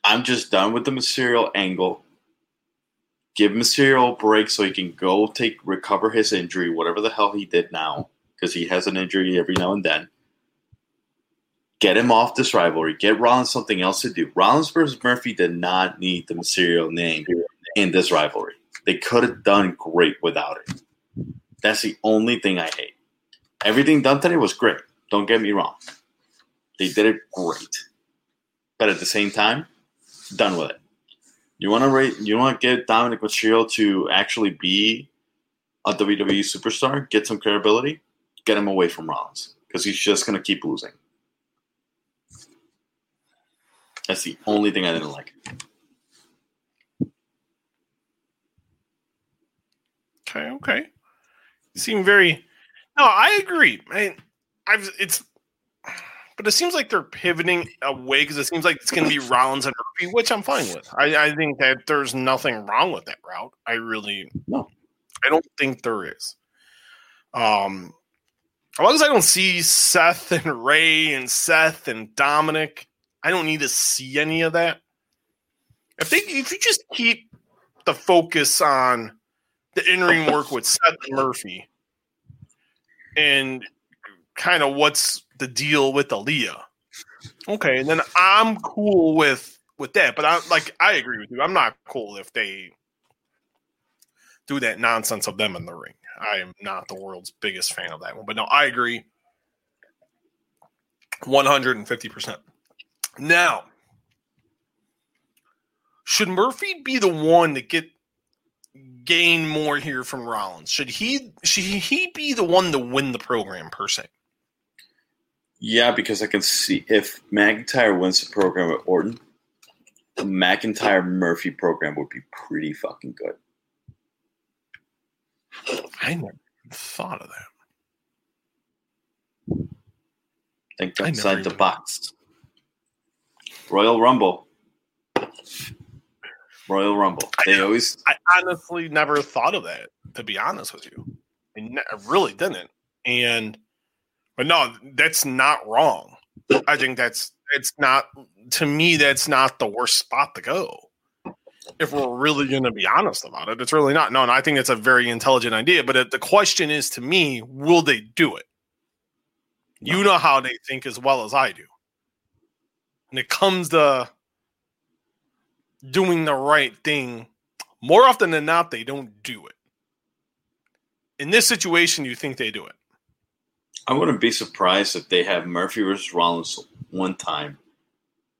I'm just done with the Mysterio angle. Give Mysterio a break so he can go take recover his injury, whatever the hell he did now, because he has an injury every now and then. Get him off this rivalry. Get Rollins something else to do. Rollins versus Murphy did not need the Mysterio name in this rivalry. They could have done great without it. That's the only thing I hate. Everything done today was great. Don't get me wrong. They did it great. But at the same time, done with it. You want to rate? You want to get Dominic Mysterio to actually be a WWE superstar, get some credibility, get him away from Rollins because he's just going to keep losing. That's the only thing I didn't like. Okay, okay. You seem very. No, I agree. I, I've it's, but it seems like they're pivoting away because it seems like it's going to be Rollins and Murphy, which I'm fine with. I, I think that there's nothing wrong with that route. I really No. I don't think there is. Um, as long as I don't see Seth and Ray and Seth and Dominic, I don't need to see any of that. If they, if you just keep the focus on the in-ring work with Seth Murphy, and kind of what's the deal with Aalyah, okay, and then I'm cool with with that. But I like I agree with you. I'm not cool if they do that nonsense of them in the ring. I am not the world's biggest fan of that one. But no, I agree 150%. Now, should Murphy be the one to get gain more here from Rollins? Should he should he be the one to win the program per se? Yeah, because I can see if McIntyre wins the program with Orton, the McIntyre Murphy program would be pretty fucking good. I never thought of that. Think outside the box. Royal Rumble. Royal Rumble. I They know. always I honestly never thought of that, to be honest with you. I, ne- I really didn't. And, but no, that's not wrong. I think that's, it's not, to me, that's not the worst spot to go. If we're really going to be honest about it, it's really not. No, and I think it's a very intelligent idea. But the question is to me, will they do it? You know how they think as well as I do. And it comes to doing the right thing, more often than not, they don't do it. In this situation, you think they do it. I wouldn't be surprised if they have Murphy versus Rollins one time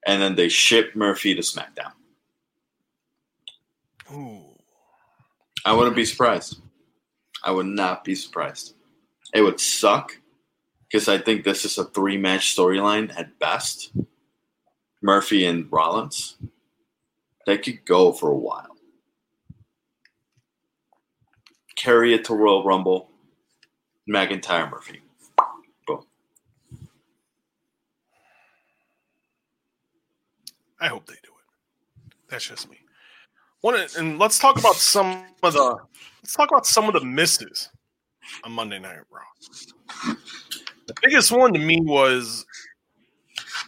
and then they ship Murphy to SmackDown. Ooh. I wouldn't be surprised. I would not be surprised. It would suck because I think this is a three match storyline at best. Murphy and Rollins. They could go for a while. Carry it to Royal Rumble. McIntyre Murphy. Boom. I hope they do it. That's just me. One, and let's talk about some of the let's talk about some of the misses on Monday Night Raw. The biggest one to me was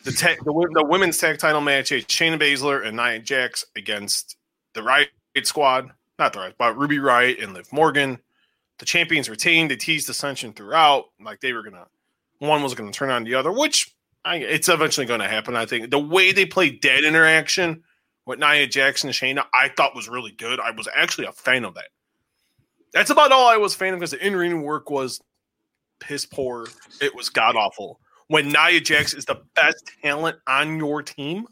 the the, the women's tag title match: is Shayna Baszler and Nia Jax against the Riott Squad, not the Riot, but Ruby Riott and Liv Morgan. The champions retained. They teased ascension throughout, like they were gonna one was gonna turn on the other, which I, it's eventually to happen. I think the way they played dead interaction with Nia Jackson and Shayna, I thought was really good. I was actually a fan of that. That's about all I was fan of because the in ring work was piss poor. It was god awful. When Nia Jax is the best talent on your team,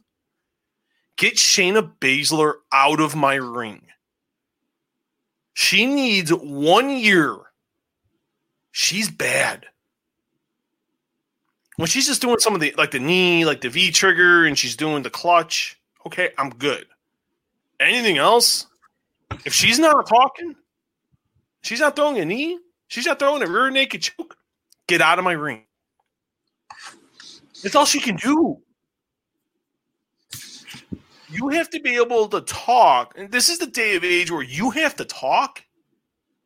get Shayna Baszler out of my ring. She needs one year. She's bad when she's just doing some of the like the knee, like the V trigger, and she's doing the clutch, okay, I'm good. Anything else? If she's not talking, she's not throwing a knee, she's not throwing a rear naked choke, get out of my ring. That's all she can do. You have to be able to talk, and this is the day of age where you have to talk,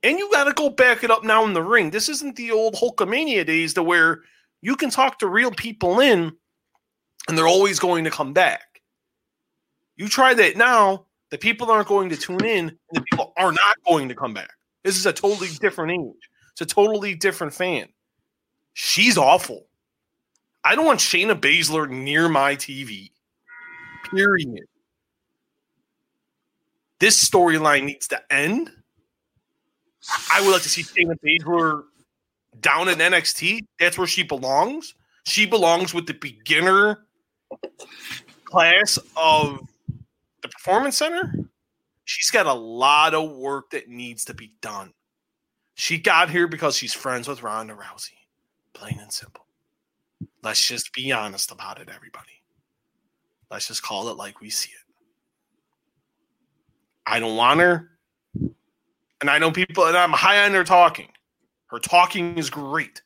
and you got to go back it up now in the ring. This isn't the old Hulkamania days to where you can talk to real people in and they're always going to come back. You try that now, the people aren't going to tune in and the people are not going to come back. This is a totally different age. It's a totally different fan. She's awful. I don't want Shayna Baszler near my TV. Period. This storyline needs to end. I would like to see Shayna Baszler down in NXT. That's where she belongs. She belongs with the beginner class of the Performance Center. She's got a lot of work that needs to be done. She got here because she's friends with Ronda Rousey. Plain and simple. Let's just be honest about it, everybody. Let's just call it like we see it. I don't want her. And I know people, and I'm high on her talking. Her talking is great.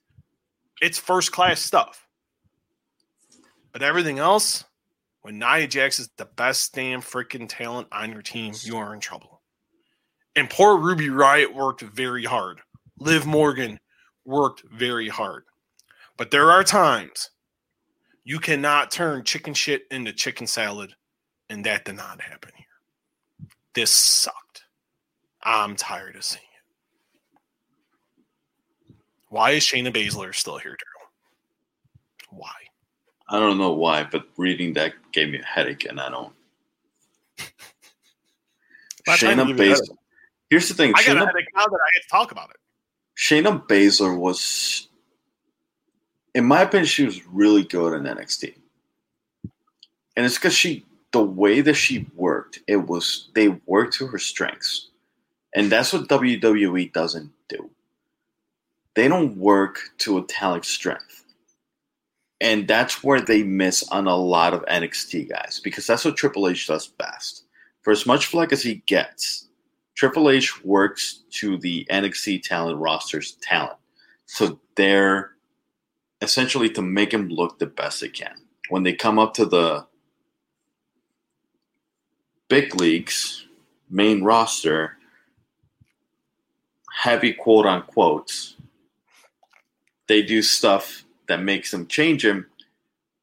It's first class stuff. But everything else, when Nia Jax is the best damn freaking talent on your team, you are in trouble. And poor Ruby Riott worked very hard. Liv Morgan worked very hard. But there are times you cannot turn chicken shit into chicken salad, and that did not happen here. This sucked. I'm tired of seeing it. Why is Shayna Baszler still here, Daryl? Why? I don't know why, but reading that gave me a headache, and I don't. Shayna Baszler. Here's the thing. I Shayna, got a headache now that I had to talk about it. Shayna Baszler was, in my opinion, she was really good in NXT, and it's because she, the way that she worked, it was they worked to her strengths, and that's what WWE doesn't do. They don't work to a talent strength, and that's where they miss on a lot of NXT guys because that's what Triple H does best. For as much flack as he gets, Triple H works to the NXT talent roster's talent. So they're essentially to make him look the best they can. When they come up to the big leagues, main roster, heavy quote unquote, they do stuff that makes them change him,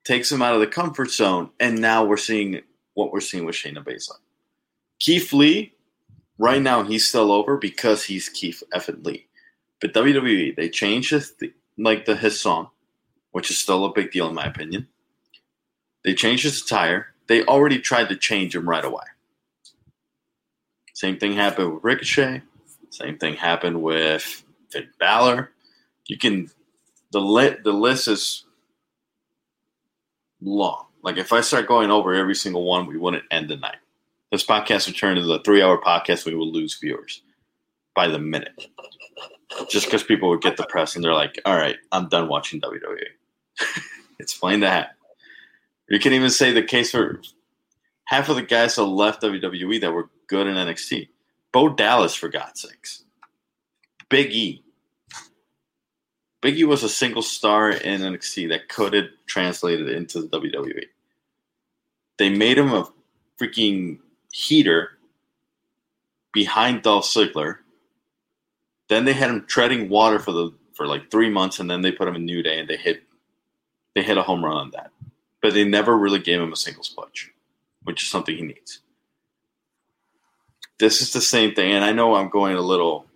takes him out of the comfort zone, and now we're seeing what we're seeing with Shayna Baszler. Keith Lee right now he's still over because he's Keith Effin Lee. But WWE, they changed his th- like the his song, which is still a big deal in my opinion. They changed his attire. They already tried to change him right away. Same thing happened with Ricochet. Same thing happened with Finn Balor. You can the lit the list is long. Like if I start going over every single one, we wouldn't end the night this podcast would turn into a three hour podcast, we would lose viewers by the minute. Just because people would get depressed and they're like, all right, I'm done watching WWE. Explain that. You can even say the case for half of the guys that left WWE that were good in NXT. Bo Dallas, for God's sakes. Big E. Big E was a single star in NXT that could have translated into the WWE. They made him a freaking heater behind Dolph Ziggler. Then they had him treading water for the for like three months, and then they put him in New Day, and they hit they hit a home run on that. But they never really gave him a singles push, which is something he needs. This is the same thing, and I know I'm going a little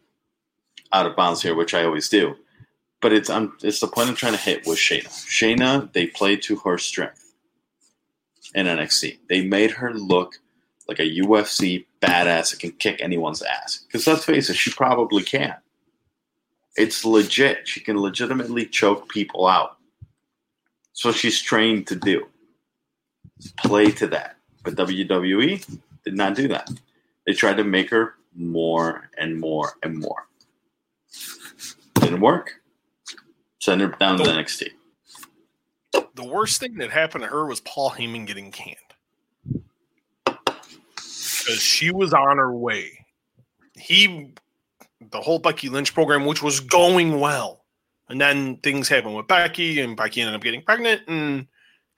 out of bounds here, which I always do. But it's I'm, it's the point I'm trying to hit with Shayna. Shayna, they played to her strength in NXT. They made her look like a UFC badass that can kick anyone's ass. Because let's face it, she probably can. It's legit. She can legitimately choke people out. So she's trained to do. Play to that. But WWE did not do that. They tried to make her more and more and more. Didn't work. Send her down to NXT. The worst thing that happened to her was Paul Heyman getting canned because she was on her way. He, the whole Becky Lynch program, which was going well, and then things happened with Becky, and Becky ended up getting pregnant, and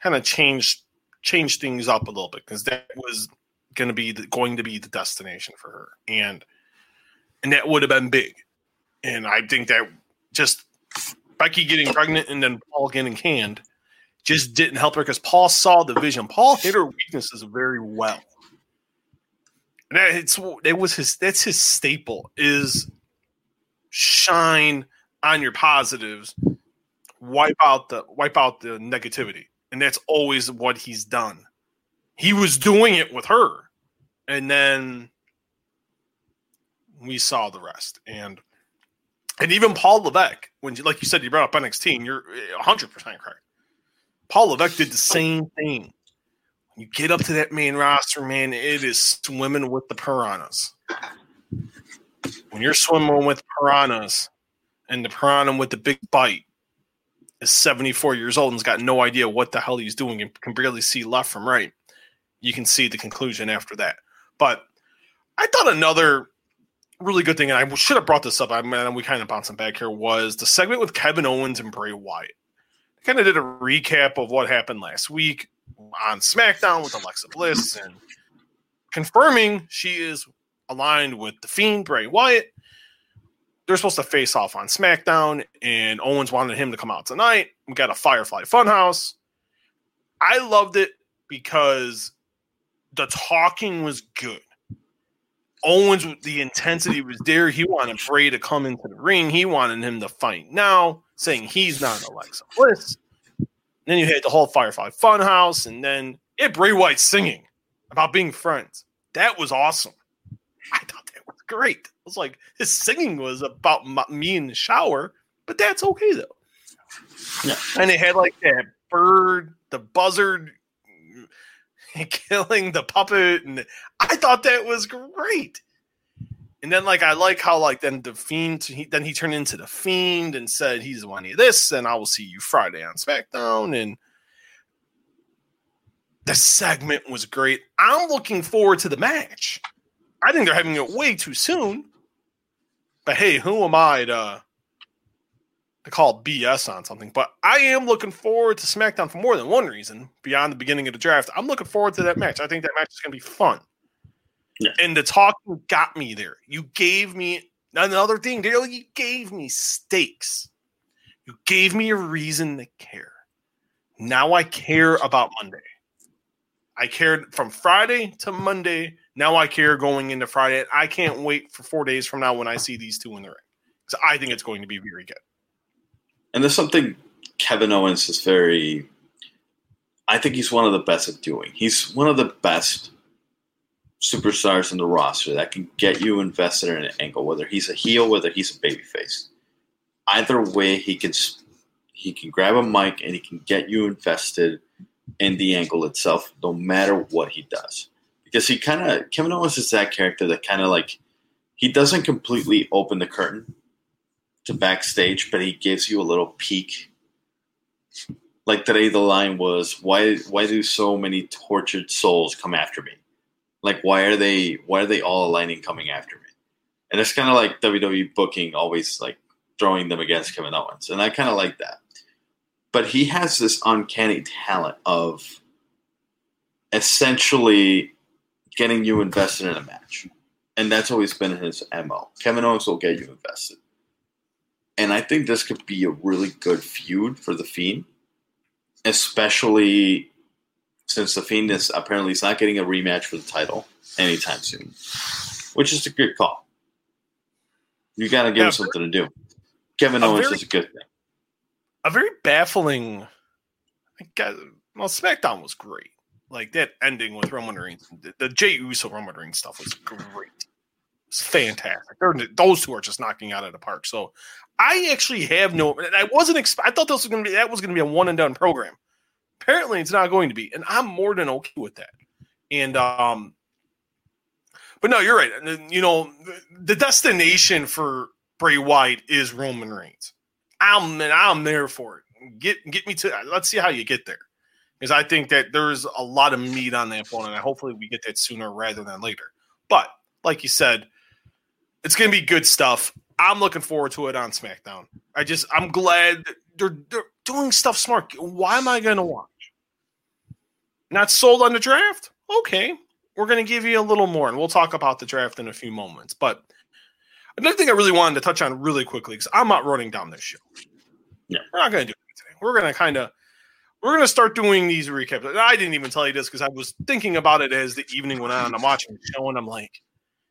kind of changed changed things up a little bit because that was going to be the, going to be the destination for her, and and that would have been big. And I think that just Becky getting pregnant and then Paul getting canned just didn't help her because Paul saw the vision. Paul hit her weaknesses very well. And That it's it was his that's his staple is shine on your positives, wipe out the wipe out the negativity. And that's always what he's done. He was doing it with her. And then we saw the rest. And and even Paul Levesque, when you, like you said, you brought up NXT, and you're eh, 100 percent correct. Paul Levesque did the same thing you get up to that main roster, man, it is swimming with the piranhas. When you're swimming with piranhas and the piranha with the big bite is 74 years old and's got no idea what the hell he's doing and can barely see left from right, you can see the conclusion after that. But I thought another really good thing, and I should have brought this up, I mean, we kind of bouncing back here, was the segment with Kevin Owens and Bray Wyatt. I kind of did a recap of what happened last week on SmackDown with Alexa Bliss and confirming she is aligned with the Fiend Bray Wyatt. They're supposed to face off on SmackDown, and Owens wanted him to come out tonight. We got a Firefly Funhouse. I loved it because the talking was good. Owens, the intensity was there. He wanted Bray to come into the ring. He wanted him to fight now, saying he's not Alexa Bliss. Then you had the whole Firefly Funhouse, and then it Bray Wyatt singing about being friends. That was awesome. I thought great. It was like his singing was about my, me in the shower, but that's okay though. Yeah. And it had like that bird, the buzzard killing the puppet, and I thought that was great. And then, like, I like how, like, then the fiend, he, then he turned into the fiend and said he's the one of this, and I will see you Friday on SmackDown. And the segment was great. I'm looking forward to the match. I think they're having it way too soon. But hey, who am I to to call BS on something? But I am looking forward to SmackDown for more than one reason. Beyond the beginning of the draft, I'm looking forward to that match. I think that match is going to be fun. Yeah. And the talking got me there. You gave me another thing, Dale. You gave me stakes. You gave me a reason to care. Now I care about Monday. I cared from Friday to Monday. Now I care going into Friday. I can't wait for four days from now when I see these two in the ring. So I think it's going to be very good. And there's something Kevin Owens is very. I think he's one of the best at doing. He's one of the best superstars in the roster that can get you invested in an angle, whether he's a heel, whether he's a babyface. Either way, he can he can grab a mic and he can get you invested in the angle itself, no matter what he does. Because he kind of Kevin Owens is that character that kind of like he doesn't completely open the curtain to backstage, but he gives you a little peek. Like today, the line was, "Why? Why do so many tortured souls come after me?" Like, why are they? Why are they all aligning coming after me? And it's kind of like WWE booking always like throwing them against Kevin Owens, and I kind of like that. But he has this uncanny talent of essentially getting you invested in a match, and that's always been his mo. Kevin Owens will get you invested, and I think this could be a really good feud for the Fiend, especially since the Fiend is apparently is not getting a rematch for the title anytime soon, which is a good call. You got to give yeah, him something to do. Kevin Owens very, is a good thing. A very baffling. Uh, well, SmackDown was great. Like that ending with Roman Reigns, the, the Jey Uso Roman Reigns stuff was great. It's fantastic. They're, those two are just knocking out of the park. So I actually have no. I wasn't. Exp- I thought this was going to be that was going to be a one and done program. Apparently, it's not going to be, and I'm more than okay with that. And um, but no, you're right. You know, the destination for Bray Wyatt is Roman Reigns. I'm I'm there for it. Get get me to. Let's see how you get there, because I think that there's a lot of meat on that bone, and hopefully we get that sooner rather than later. But like you said, it's going to be good stuff. I'm looking forward to it on SmackDown. I just I'm glad they're they're doing stuff smart. Why am I going to watch? Not sold on the draft? Okay. We're going to give you a little more, and we'll talk about the draft in a few moments. But another thing I really wanted to touch on really quickly, because I'm not running down this show. Yeah. We're not going to do it today. We're going to kind of we're to start doing these recaps. And I didn't even tell you this because I was thinking about it as the evening went on. I'm watching the show and I'm like,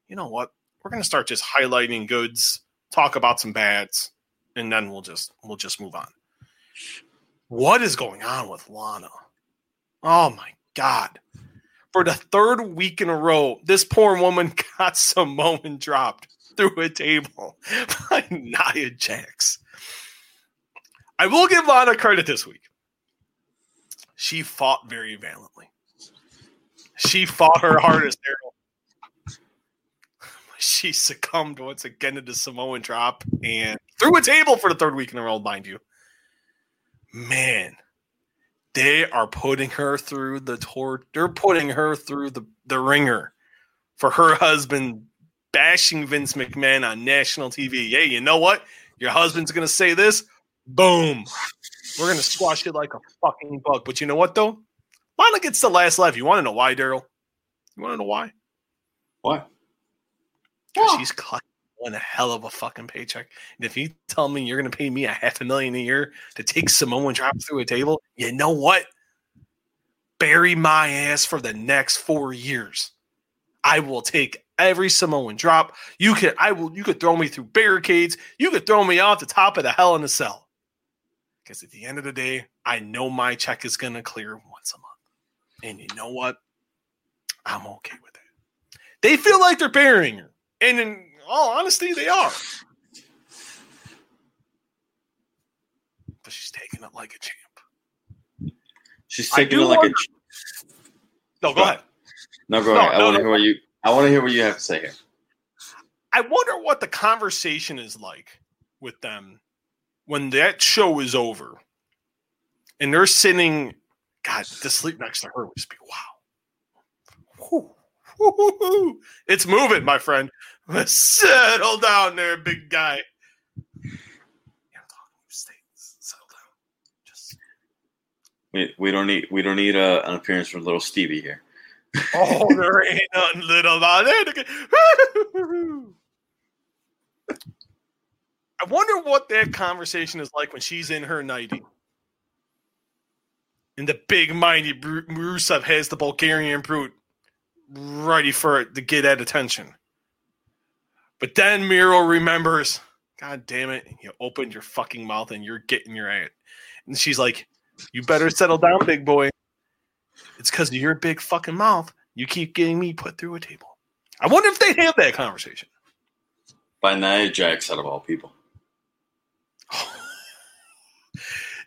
you know what? We're to start just highlighting goods, talk about some bads, and then we'll just we'll just move on. What is going on with Lana? Oh my God. For the third week in a row, this poor woman got some Samoan dropped through a table by Nia Jax. I will give Lana credit this week. She fought very valiantly. She fought her hardest. She succumbed once again to the Samoan drop and threw a table for the third week in a row, mind you. Man, they are putting her through the tour. They're putting her through the, the ringer for her husband bashing Vince McMahon on national TV. Hey, you know what? Your husband's to say this. Boom. We're gonna squash it like a fucking bug. But you know what though? Lana gets the last laugh. You want to know why, Daryl? You want to know why? Why? Because she's collecting one hell of a fucking paycheck. And if you tell me you're gonna pay me a half a million a year to take Samoan drop through a table, you know what? Bury my ass for the next four years. I will take every Samoan drop. You could I will you could throw me through barricades. You could throw me off the top of the hell in the cell. Because at the end of the day, I know my check is gonna clear once a month. And you know what? I'm okay with it. They feel like they're burying her. And in all honesty, they are. But she's taking it like a champ. She's taking it like a. No, go ahead. No, go No, ahead. I no, want to no. hear what you. I want to hear what you have to say here. I wonder what the conversation is like with them when that show is over and they're sitting. God, to sleep next to her would just be wow. Whew. Woo-hoo-hoo. It's moving, my friend. Settle down there, big guy. Yeah, I'm talking to you, stay- Settle down. Just We, we don't need we don't need uh, an appearance from little Stevie here. Oh, there ain't nothing little about it. I wonder what that conversation is like when she's in her nightie. And the big mighty Bru- Rusev has the Bulgarian brute ready for it to get that attention. But then Miro remembers, God damn it, you opened your fucking mouth and you're getting your ad. And she's like, You better settle down, big boy. It's because of your big fucking mouth. You keep getting me put through a table. I wonder if they have that conversation. By Nia Jax out of all people.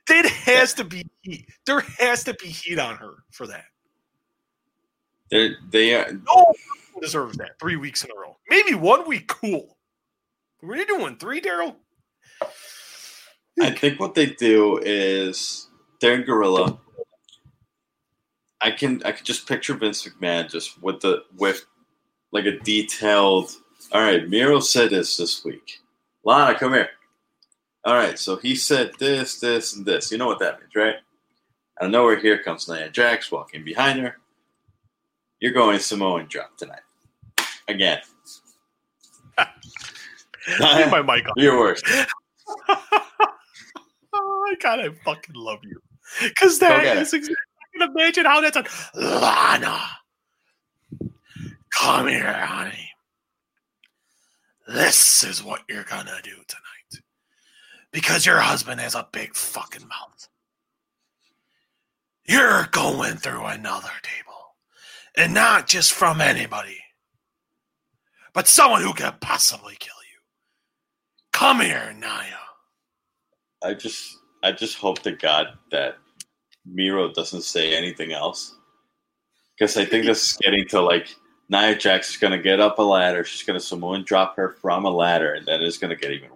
There has to be heat. There has to be heat on her for that. They they are No one deserves that three weeks in a row. Maybe one week, cool. What are you're doing three, Daryl, I think what they do is they're in Gorilla. I can I can just picture Vince McMahon just with the with like a detailed. All right, Miro said this this week. Lana, come here. All right, so he said this, this, and this. You know what that means, right? Out of nowhere, here comes Nia Jax walking behind her. You're going Samoan drop tonight again. leave my mic on. You're worse. Oh my god, I fucking love you. Because that is exactly. I can imagine how that's like. Lana, come here, honey. This is what you're gonna do tonight. Because your husband has a big fucking mouth. You're going through another table. And not just from anybody, but someone who could possibly kill you. Come here, Nia. I just I just hope to God that Miro doesn't say anything else. Because I think this is getting to like Nia Jax is gonna get up a ladder, she's gonna Samoan drop her from a ladder, and then it's gonna get even.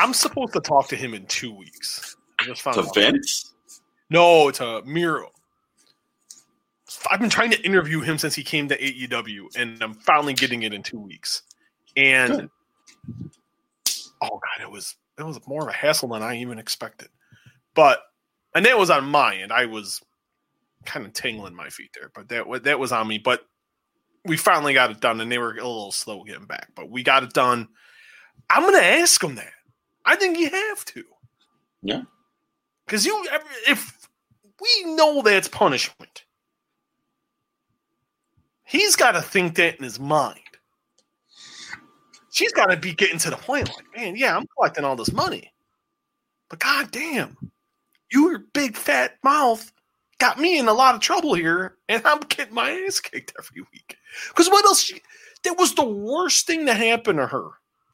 I'm supposed to talk to him in two weeks. I just found To out. Vince? No, to Miro. I've been trying to interview him since he came to AEW, and I'm finally getting it in two weeks. And Good. oh god, it was it was more of a hassle than I even expected. But and that was on my end. I was kind of tingling my feet there, but that that was on me. But we finally got it done, and they were a little slow getting back, but we got it done. I'm gonna ask him that. I think you have to. Yeah. Because you, if we know that's punishment, he's got to think that in his mind. She's got to be getting to the point like, man, yeah, I'm collecting all this money, but goddamn, your big fat mouth got me in a lot of trouble here, and I'm getting my ass kicked every week. Because what else? She, that was the worst thing that happened to her.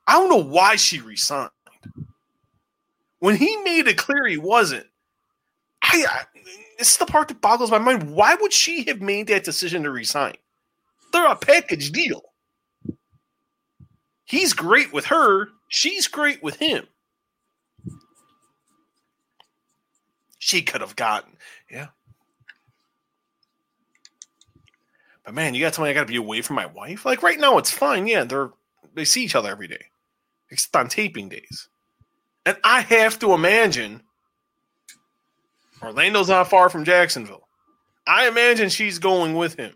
I don't know why she resigned. When he made it clear he wasn't, I, I this is the part that boggles my mind. Why would she have made that decision to resign? They're a package deal. He's great with her. She's great with him. She could have gotten, yeah. But man, you got somebody I got to be away from my wife. Like right now, it's fine. Yeah, they're they see each other every day, except on taping days. And I have to imagine Orlando's not far from Jacksonville. I imagine she's going with him.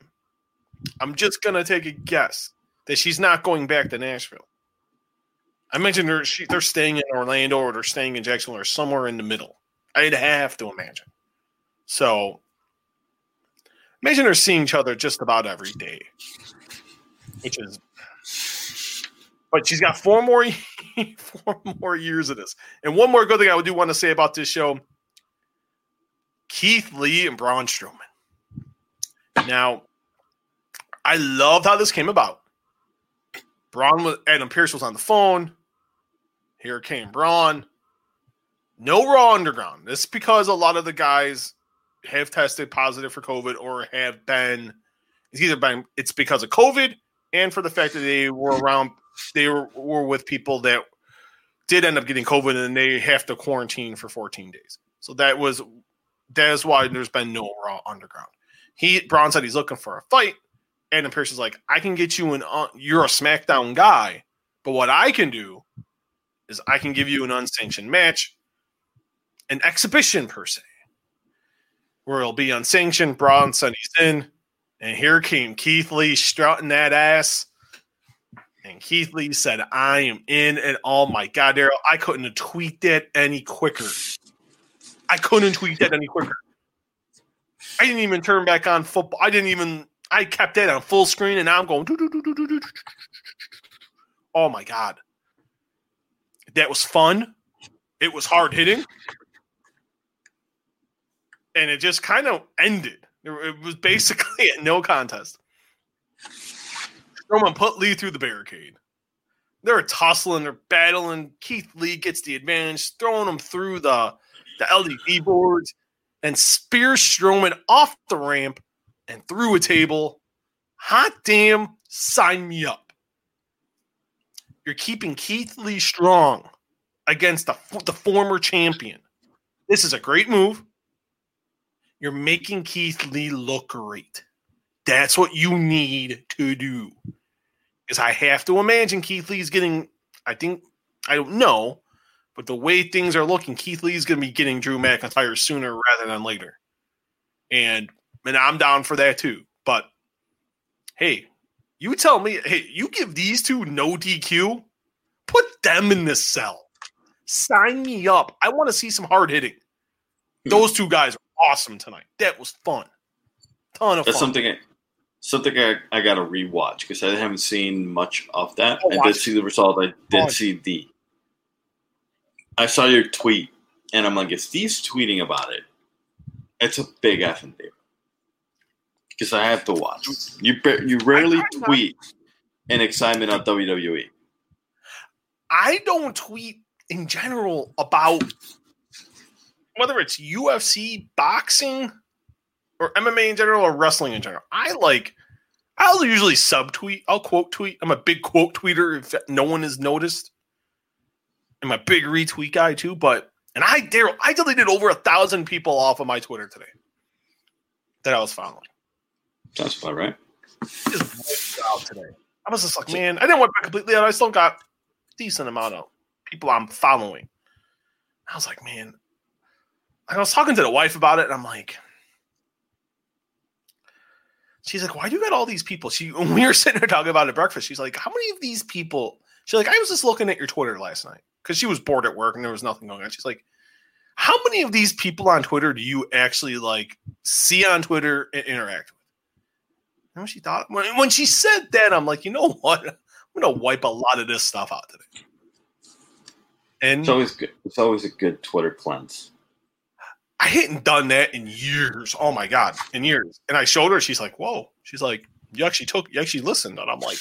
I'm just gonna take a guess that she's not going back to Nashville. I mentioned they're, she, they're staying in Orlando or they're staying in Jacksonville or somewhere in the middle. I'd have to imagine. So imagine they're seeing each other just about every day, which is. But she's got four more four more years of this, and one more good thing I do want to say about this show: Keith Lee and Braun Strowman. Now, I loved how this came about. Braun was Adam Pearce was on the phone. Here came Braun. No Raw Underground. This is because a lot of the guys have tested positive for COVID or have been. It's either been it's because of COVID and for the fact that they were around. They were, were with people that did end up getting COVID and they have to quarantine for 14 days. So that was that is why there's been no Raw Underground. He Braun said he's looking for a fight. Adam Pearce is like, I can get you an. Uh, you're a SmackDown guy, but what I can do is I can give you an unsanctioned match, an exhibition per se, where it'll be unsanctioned. Braun said he's in, and here came Keith Lee strutting that ass. And Keith Lee said, I am in. And oh my God, Daryl, I couldn't have tweeted that any quicker. I couldn't tweet that any quicker. I didn't even turn back on football. I didn't even, I kept that on full screen and now I'm going, oh my God. That was fun. It was hard hitting. And it just kind of ended. It was basically a no contest. Strowman put Lee through the barricade. They're tussling, they're battling. Keith Lee gets the advantage, throwing him through the, the LED boards and spears Strowman off the ramp and through a table. Hot damn, sign me up. You're keeping Keith Lee strong against the, the former champion. This is a great move. You're making Keith Lee look great. That's what you need to do. Because I have to imagine Keith Lee's getting, I think, I don't know, but the way things are looking, Keith Lee's going to be getting Drew McIntyre sooner rather than later. And and I'm down for that too. But hey, you tell me, hey, you give these two no DQ, put them in this cell. Sign me up. I want to see some hard hitting. Hmm. Those two guys are awesome tonight. That was fun. Ton of That's fun. something something I, I got to rewatch because I haven't seen much of that. I did see the result. I did see the. I saw your tweet, and I'm like, if Steve's tweeting about it, it's a big effing deal. Because I have to watch. You you rarely tweet in excitement E. WWE. I don't tweet in general about whether it's UFC, boxing, or MMA in general, or wrestling in general. I like, I'll usually subtweet. I'll quote tweet. I'm a big quote tweeter if no one has noticed. I'm a big retweet guy too, but and I Daryl, I deleted over a thousand people off of my Twitter today that I was following. That's about right. Just out today. I was just like, man, I didn't wipe it completely out. I still got a decent amount of people I'm following. I was like, man, I was talking to the wife about it, and I'm like, she's like, why do you got all these people? She when we were sitting there talking about it at breakfast, she's like, how many of these people? She's like, I was just looking at your Twitter last night because she was bored at work and there was nothing going on. She's like, how many of these people on Twitter do you actually like see on Twitter and interact with? And when she thought when, when she said that, I'm like, you know what? I'm gonna wipe a lot of this stuff out today. And It's always good. It's always a good Twitter cleanse. I hadn't done that in years. Oh my god, in years. And I showed her. She's like, "Whoa!" She's like, "You actually took. You actually listened." And I'm like,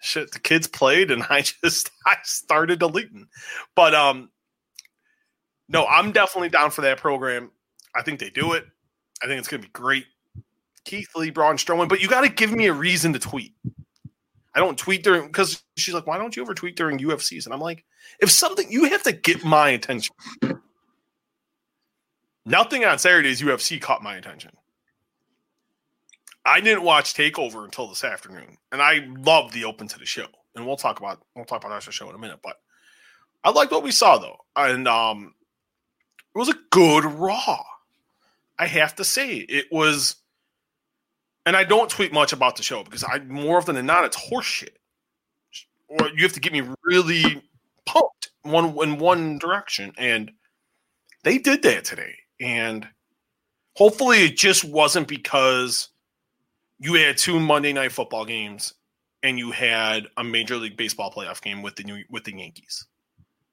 "Shit." The kids played, and I just I started deleting. But um, no, I'm definitely down for that program. I think they do it. I think it's gonna be great. Keith Lee, Braun Strowman, but you got to give me a reason to tweet. I don't tweet during because she's like, "Why don't you ever tweet during UFCs?" And I'm like, "If something, you have to get my attention." Nothing on Saturday's UFC caught my attention. I didn't watch Takeover until this afternoon, and I love the open to the show. And we'll talk about we'll talk about our show in a minute. But I liked what we saw though, and um, it was a good Raw. I have to say, it was. And I don't tweet much about the show because I more often than not it's horseshit. Or you have to get me really pumped one in one direction, and they did that today. And hopefully, it just wasn't because you had two Monday night football games and you had a Major League Baseball playoff game with the new with the Yankees,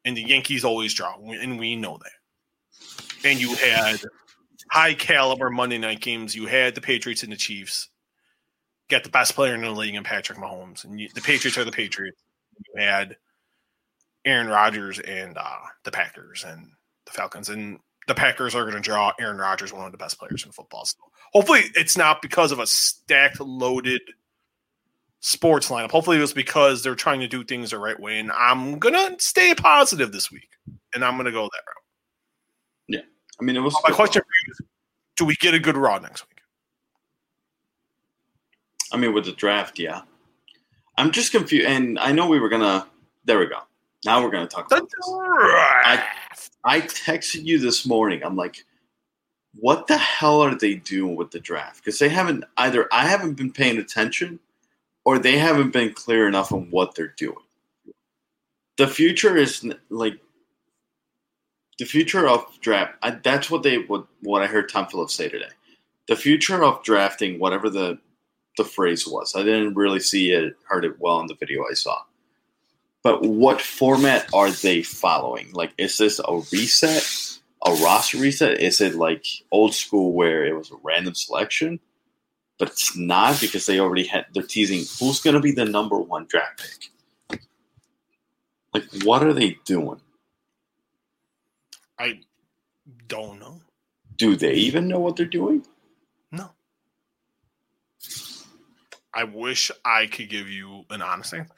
and the Yankees always draw, and we know that. And you had high caliber Monday night games. You had the Patriots and the Chiefs. Get the best player in the league in Patrick Mahomes, and you, the Patriots are the Patriots. You had Aaron Rodgers and uh, the Packers and the Falcons, and the Packers are going to draw Aaron Rodgers, one of the best players in football. So hopefully, it's not because of a stacked, loaded sports lineup. Hopefully, it was because they're trying to do things the right way. And I'm gonna stay positive this week, and I'm gonna go that route. Yeah, I mean, it was my question for you: is, Do we get a good Raw next week? I mean, with the draft, yeah. I'm just confused, and I know we were gonna. There we go. Now we're gonna talk about this. I, I texted you this morning. I'm like, what the hell are they doing with the draft? Because they haven't either. I haven't been paying attention or they haven't been clear enough on what they're doing. The future is like the future of draft. I, that's what they what what I heard Tom Phillips say today. The future of drafting, whatever the the phrase was, I didn't really see it, heard it well in the video I saw. But what format are they following? Like, is this a reset, a roster reset? Is it like old school where it was a random selection? but it's not because they already had. They're teasing who's going to be the number one draft pick. Like, what are they doing? I don't know. Do they even know what they're doing? No. I wish I could give you an honest answer.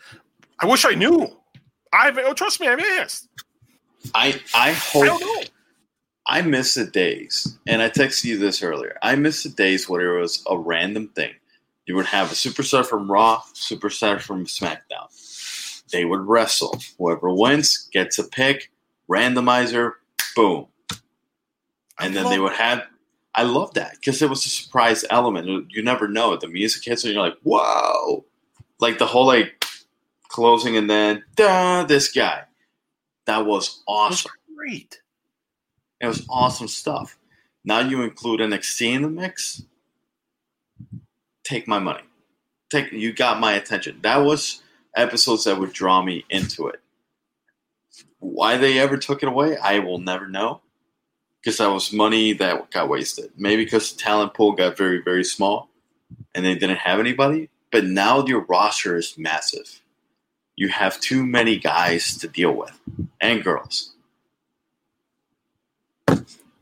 I wish I knew. I've oh, trust me, I've asked. I I hope. I. I miss the days, and I texted you this earlier. I miss the days where it was a random thing. You would have a superstar from Raw, superstar from SmackDown. They would wrestle. Whoever wins gets a pick, randomizer, boom. And then they would have. I love that because it was a surprise element. You never know. The music hits and you're like, whoa. Like the whole like closing and then, duh, this guy. That was awesome. great. It was awesome stuff. Now you include NXT in the mix. Take my money. Take you got my attention. That was episodes that would draw me into it. Why they ever took it away, I will never know. Because that was money that got wasted. Maybe because the talent pool got very, very small and they didn't have anybody. But now your roster is massive. You have too many guys to deal with and girls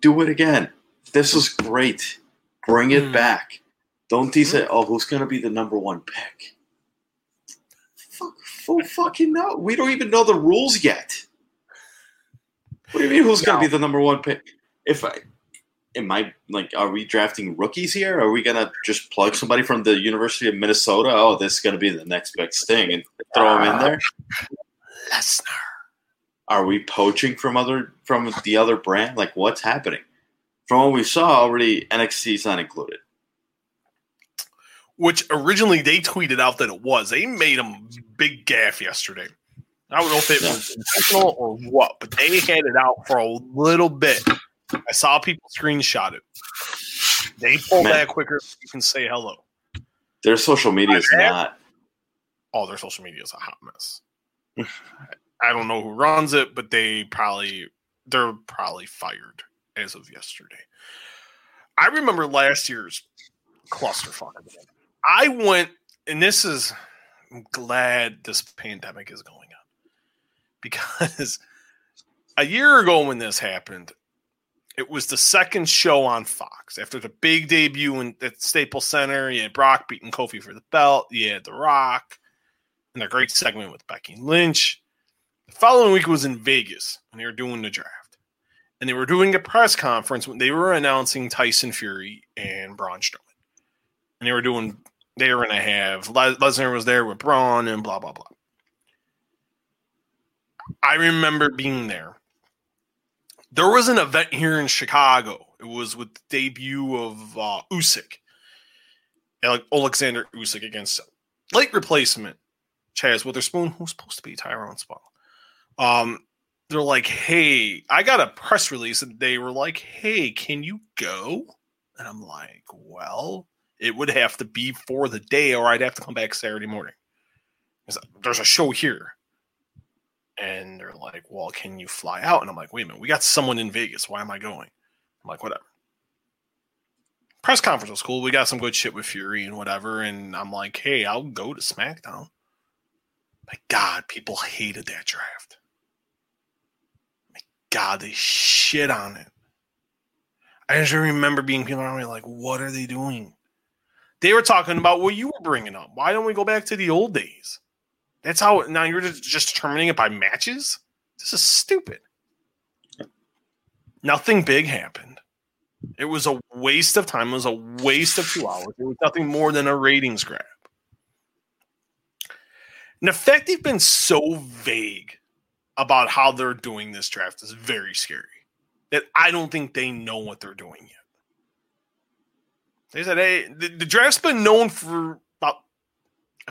do it again. This was great. Bring it mm. back. Don't tease mm. it. Oh, who's gonna be the number one pick? Fuck, full fucking no. We don't even know the rules yet. What do you mean? Who's no. gonna be the number one pick? If I am I like, are we drafting rookies here? Are we gonna just plug somebody from the University of Minnesota? Oh, this is gonna be the next big thing, and throw him in there. Lesnar. Are we poaching from other from the other brand? Like what's happening? From what we saw already, NXT is not included. Which originally they tweeted out that it was. They made a big gaff yesterday. I don't know if it was intentional or what, but they had it out for a little bit. I saw people screenshot it. They pull Man. that quicker you can say hello. Their social media is not. Oh, their social media is a hot mess. I don't know who runs it, but they probably they're probably fired as of yesterday. I remember last year's clusterfuck. I went, and this is I'm glad this pandemic is going on because a year ago when this happened, it was the second show on Fox after the big debut in, at Staples Center. You had Brock beating Kofi for the belt. You had The Rock, and a great segment with Becky Lynch. The following week was in Vegas, and they were doing the draft. And they were doing a press conference when they were announcing Tyson Fury and Braun Strowman. And they were doing, they were going to have, Lesnar was there with Braun and blah, blah, blah. I remember being there. There was an event here in Chicago. It was with the debut of uh, Usyk, Alexander Usyk against late replacement Chazz Witherspoon, who's supposed to be Tyrone Spong. Um, they're like, "Hey, I got a press release," and they were like, "Hey, can you go?" And I'm like, "Well, it would have to be for the day, or I'd have to come back Saturday morning. There's a show here." And they're like, "Well, can you fly out?" And I'm like, "Wait a minute, we got someone in Vegas. Why am I going?" I'm like, "Whatever." Press conference was cool. We got some good shit with Fury and whatever. And I'm like, "Hey, I'll go to SmackDown." My God, people hated that draft. My God, they shit on it. I just remember being people around me like, "What are they doing?" They were talking about what you were bringing up. Why don't we go back to the old days? That's how now you're just, determining it by matches. This is stupid. Nothing big happened. It was a waste of time. It was a waste of two hours. It was nothing more than a ratings grab. The fact they've been so vague about how they're doing this draft is very scary. That I don't think they know what they're doing yet. They said, hey, the, the draft's been known for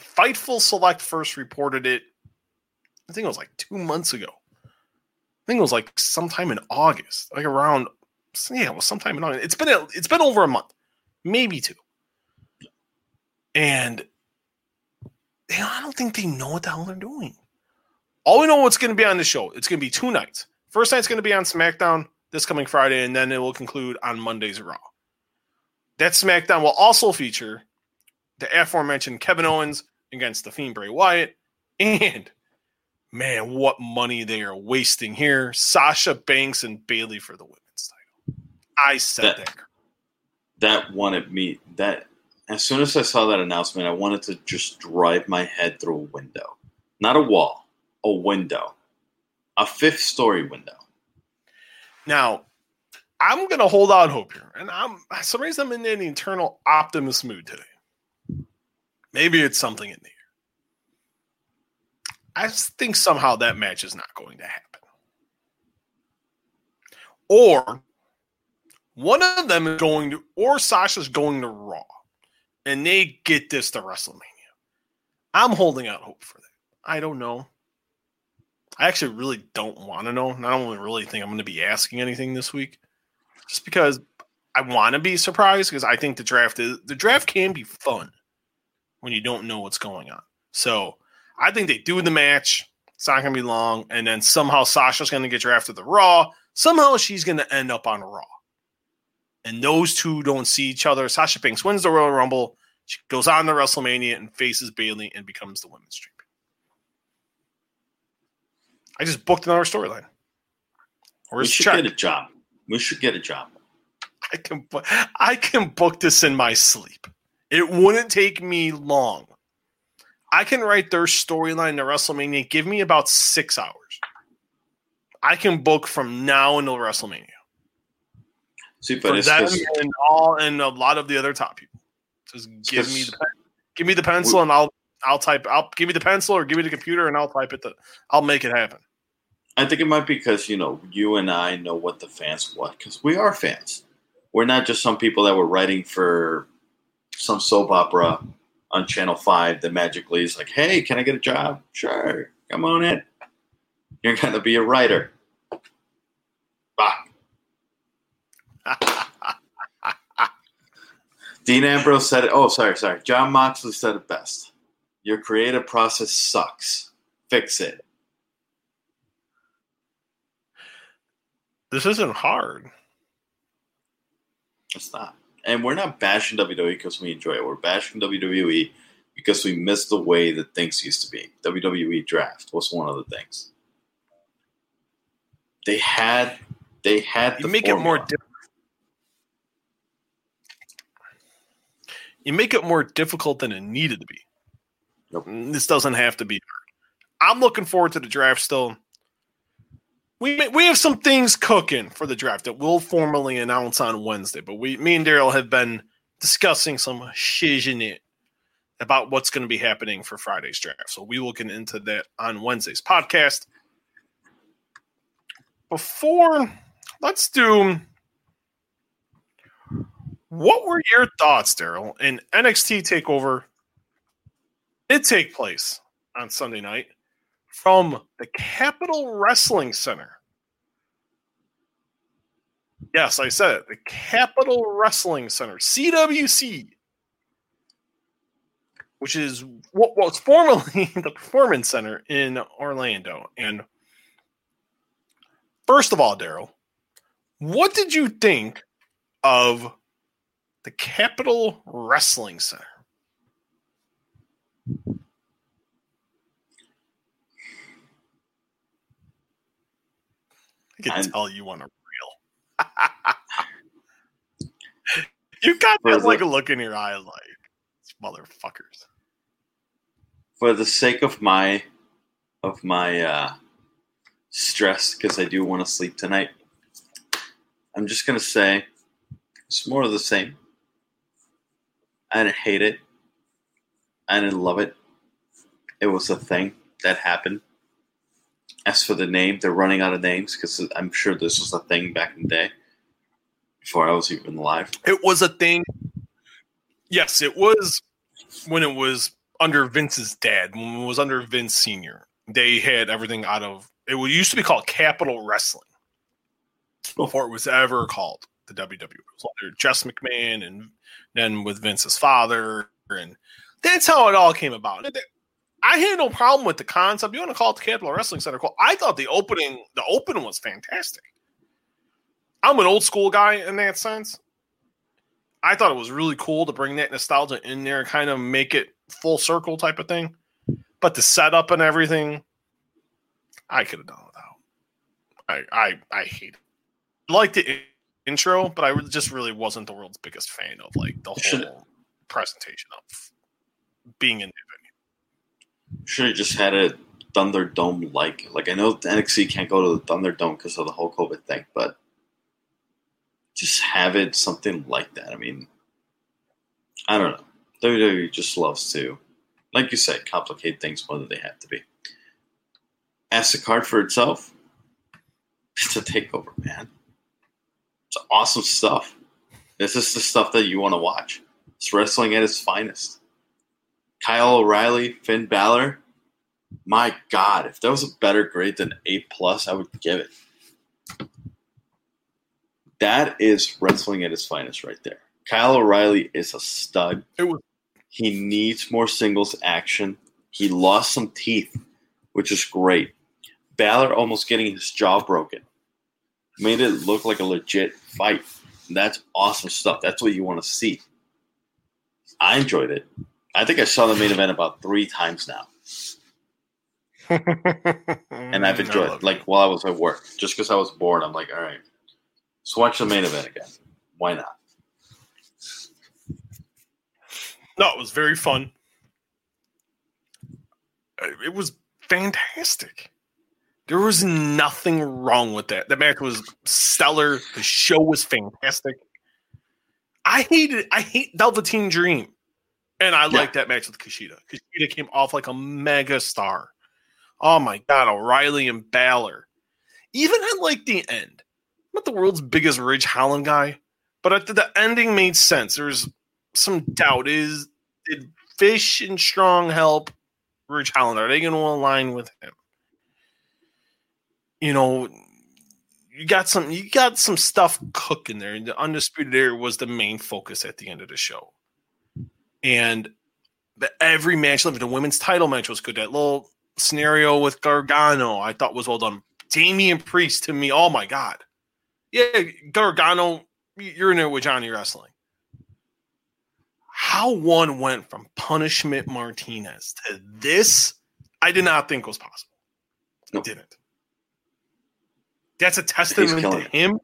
Fightful Select first reported it. I think it was like two months ago. I think it was like sometime in August, like around yeah, it was sometime in August. It's been a, it's been over a month, maybe two. And they, I don't think they know what the hell they're doing. All we know what's going to be on the show. It's going to be two nights. First night's going to be on SmackDown this coming Friday, and then it will conclude on Monday's Raw. That SmackDown will also feature the aforementioned Kevin Owens against the Fiend Bray Wyatt, and man, what money they are wasting here! Sasha Banks and Bayley for the women's title. I said that. That, that wanted me that as soon as I saw that announcement, I wanted to just drive my head through a window, not a wall, a window, a fifth story window. Now, I'm going to hold out hope here, and I'm some reason I'm in an eternal optimist mood today. Maybe it's something in the air. I think somehow that match is not going to happen, or one of them is going to, or Sasha's going to Raw and they get this to WrestleMania. I'm holding out hope for that. I don't know. I actually really don't want to know. I don't really think I'm going to be asking anything this week, just because I want to be surprised. Because I think the draft is the draft can be fun when you don't know what's going on. So I think they do the match. It's not going to be long, and then somehow Sasha's going to get drafted to Raw. Somehow she's going to end up on Raw and those two don't see each other. Sasha Banks wins the Royal Rumble. She goes on to WrestleMania and faces Bayley and becomes the women's champion. I just booked another storyline. We should check? get a job. We should get a job. I can I can book this in my sleep. It wouldn't take me long. I can write their storyline to WrestleMania. Give me about six hours. I can book from now until WrestleMania. See, but for them and all and a lot of the other top people. Just give me the give me the pencil and I'll I'll type. I'll give me the pencil or give me the computer and I'll type it. The, I'll make it happen. I think it might be because you know you and I know what the fans want because we are fans. We're not just some people that were writing for some soap opera on Channel Five that magically is like, "Hey, can I get a job? Sure, come on in. You're gonna be a writer." Bye. Dean Ambrose said it. Oh, sorry, sorry. Jon Moxley said it best. Your creative process sucks. Fix it. This isn't hard. It's not. And we're not bashing WWE because we enjoy it. We're bashing WWE because we miss the way that things used to be. WWE draft was one of the things. They had they had you make formula. it more difficult you make it more difficult than it needed to be. Nope. This doesn't have to be I'm looking forward to the draft still. We we have some things cooking for the draft that we'll formally announce on Wednesday. But we, me and Daryl have been discussing some shiznit about what's going to be happening for Friday's draft. So we will get into that on Wednesday's podcast. before let's do what were your thoughts, Daryl, in NXT Takeover? Did take place on Sunday night from the Capitol Wrestling Center. Yes, I said it. The Capitol Wrestling Center, CWC, which is what was formerly the Performance Center in Orlando. And first of all, Daryl, what did you think of the Capitol Wrestling Center? I can I'm- tell you want a reel. you got that like the- a look in your eye, like motherfuckers. For the sake of my of my uh, stress, because I do want to sleep tonight, I'm just gonna say it's more of the same. I didn't hate it. I didn't love it. It was a thing that happened. As for the name, they're running out of names because I'm sure this was a thing back in the day before I was even alive. It was a thing. Yes, it was when it was under Vince's dad, when it was under Vince Senior. They had everything out of it. used to be called Capitol Wrestling before it was ever called the WWE. It was under Jess McMahon, and then with Vince's father, and that's how it all came about. I had no problem with the concept. You want to call it the Capitol Wrestling Center? Cool. I thought the opening, the open was fantastic. I'm an old school guy in that sense. I thought it was really cool to bring that nostalgia in there, and kind of make it full circle type of thing. But the setup and everything, I could have done without. I I I hate it. Liked the intro, but I just really wasn't the world's biggest fan of like the whole presentation of being in. Should have just had a Thunderdome like. Like I know NXT can't go to the Thunderdome because of the whole COVID thing, but just have it something like that. I mean, I don't know. WWE just loves to, like you said, complicate things more than they have to be. As the card for itself, it's a takeover, man. It's awesome stuff. This is the stuff that you want to watch. It's wrestling at its finest. Kyle O'Reilly, Finn Balor. My God, if that was a better grade than A plus, I would give it. That is wrestling at its finest right there. Kyle O'Reilly is a stud. It was He needs more singles action. He lost some teeth, which is great. Balor almost getting his jaw broken. Made it look like a legit fight. That's awesome stuff. That's what you want to see. I enjoyed it. I think I saw the main event about three times now, and I've enjoyed it. Like while I was at work, just because I was bored, I'm like, all right, let's watch the main event again. Why not? No, it was very fun. Uh, It was fantastic. There was nothing wrong with that. The match was stellar. The show was fantastic. I hated. I hate Velveteen Dream, and I Yeah. like that match with Kushida. Kushida came off like a mega star. Oh my god, O'Reilly and Balor. Even at like the end, I'm not the world's biggest Ridge Holland guy, but at the, the ending made sense. There's some doubt is did Fish and Strong help Ridge Holland? Are they going to align with him? You know, you got some you got some stuff cooking there. And the undisputed era was the main focus at the end of the show, and the, every match, like the women's title match, was good. That little scenario with Gargano, I thought was well done. Damian Priest to me, oh my god, yeah, Gargano, you're in there with Johnny Wrestling how one went from punishment Martinez to this, I did not think was possible. I didn't. That's a testament to him.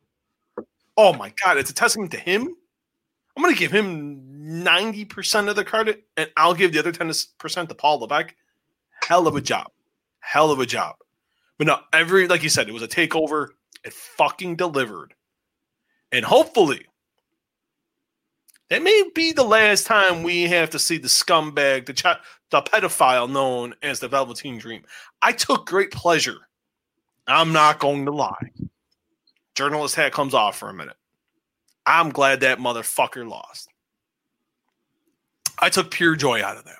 Oh my god, it's a testament to him. I'm gonna give him 90% of the credit, and I'll give the other 10% to Paul Levesque. Hell of a job. Hell of a job. But no, every like you said, it was a takeover. It fucking delivered. And hopefully, that may be the last time we have to see the scumbag, the ch- the pedophile known as the Velveteen Dream. I took great pleasure. I'm not going to lie. journalist hat comes off for a minute. I'm glad that motherfucker lost. I took pure joy out of that.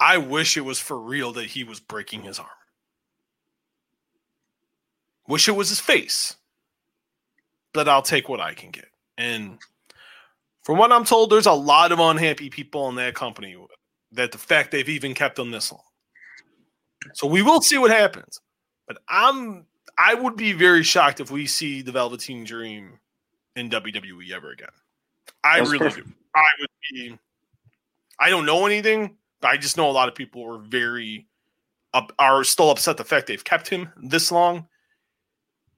I wish it was for real that he was breaking his arm. Wish it was his face. But I'll take what I can get. And from what I'm told, there's a lot of unhappy people in that company that the fact they've even kept him this long. So we will see what happens. But I'm I would be very shocked if we see the Velveteen Dream in WWE ever again. I really perfect. do. I would be. I don't know anything, but I just know a lot of people are very up, are still upset the fact they've kept him this long,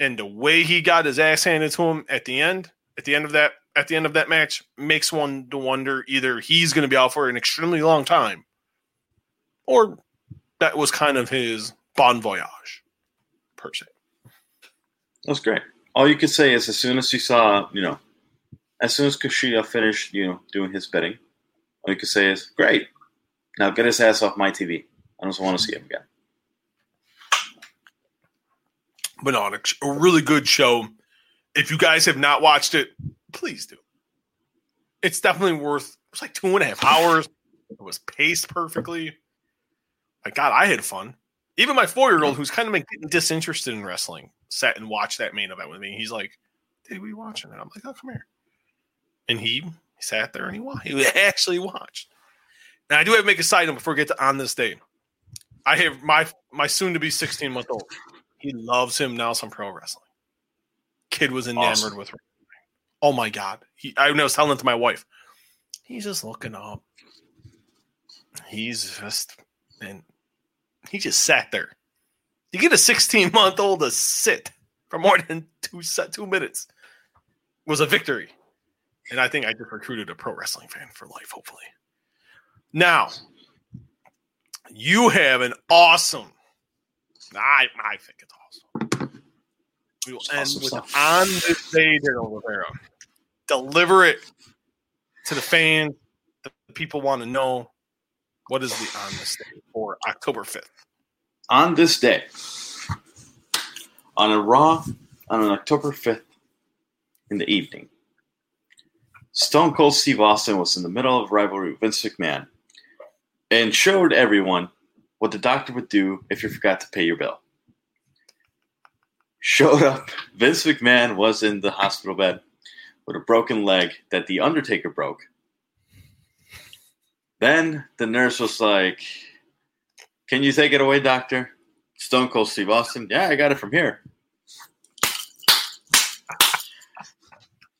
and the way he got his ass handed to him at the end, at the end of that, at the end of that match, makes one to wonder either he's going to be out for an extremely long time, or that was kind of his bon voyage, per se. That's great. All you could say is as soon as you saw, you know, as soon as Kushida finished, you know, doing his bidding, all you could say is, "Great, now get his ass off my TV. I don't want to see him again." But on a, a really good show. If you guys have not watched it, please do. It's definitely worth. It's like two and a half hours. It was paced perfectly. My God, I had fun. Even my four year old, who's kind of getting disinterested in wrestling, sat and watched that main event with me. He's like, "Did we watching it?" I'm like, "Oh, come here." And he, he sat there and he watched. He actually watched. Now I do have to make a side note before we get to on this day. I have my my soon to be 16 month old. He loves him now some pro wrestling. Kid was enamored awesome. with. Oh my god! He I was telling it to my wife. He's just looking up. He's just and he just sat there. You get a 16 month old to sit for more than two two minutes was a victory. And I think I just recruited a pro wrestling fan for life, hopefully. Now, you have an awesome. I, I think it's awesome. We will end awesome with stuff. on this day, Daryl Rivera. Deliver it to the fans. The people want to know what is the on this day for October 5th. On this day, on a Raw on an October 5th in the evening, Stone Cold Steve Austin was in the middle of rivalry with Vince McMahon and showed everyone what the doctor would do if you forgot to pay your bill. Showed up, Vince McMahon was in the hospital bed with a broken leg that The Undertaker broke. Then the nurse was like, Can you take it away, doctor? Stone Cold Steve Austin, yeah, I got it from here.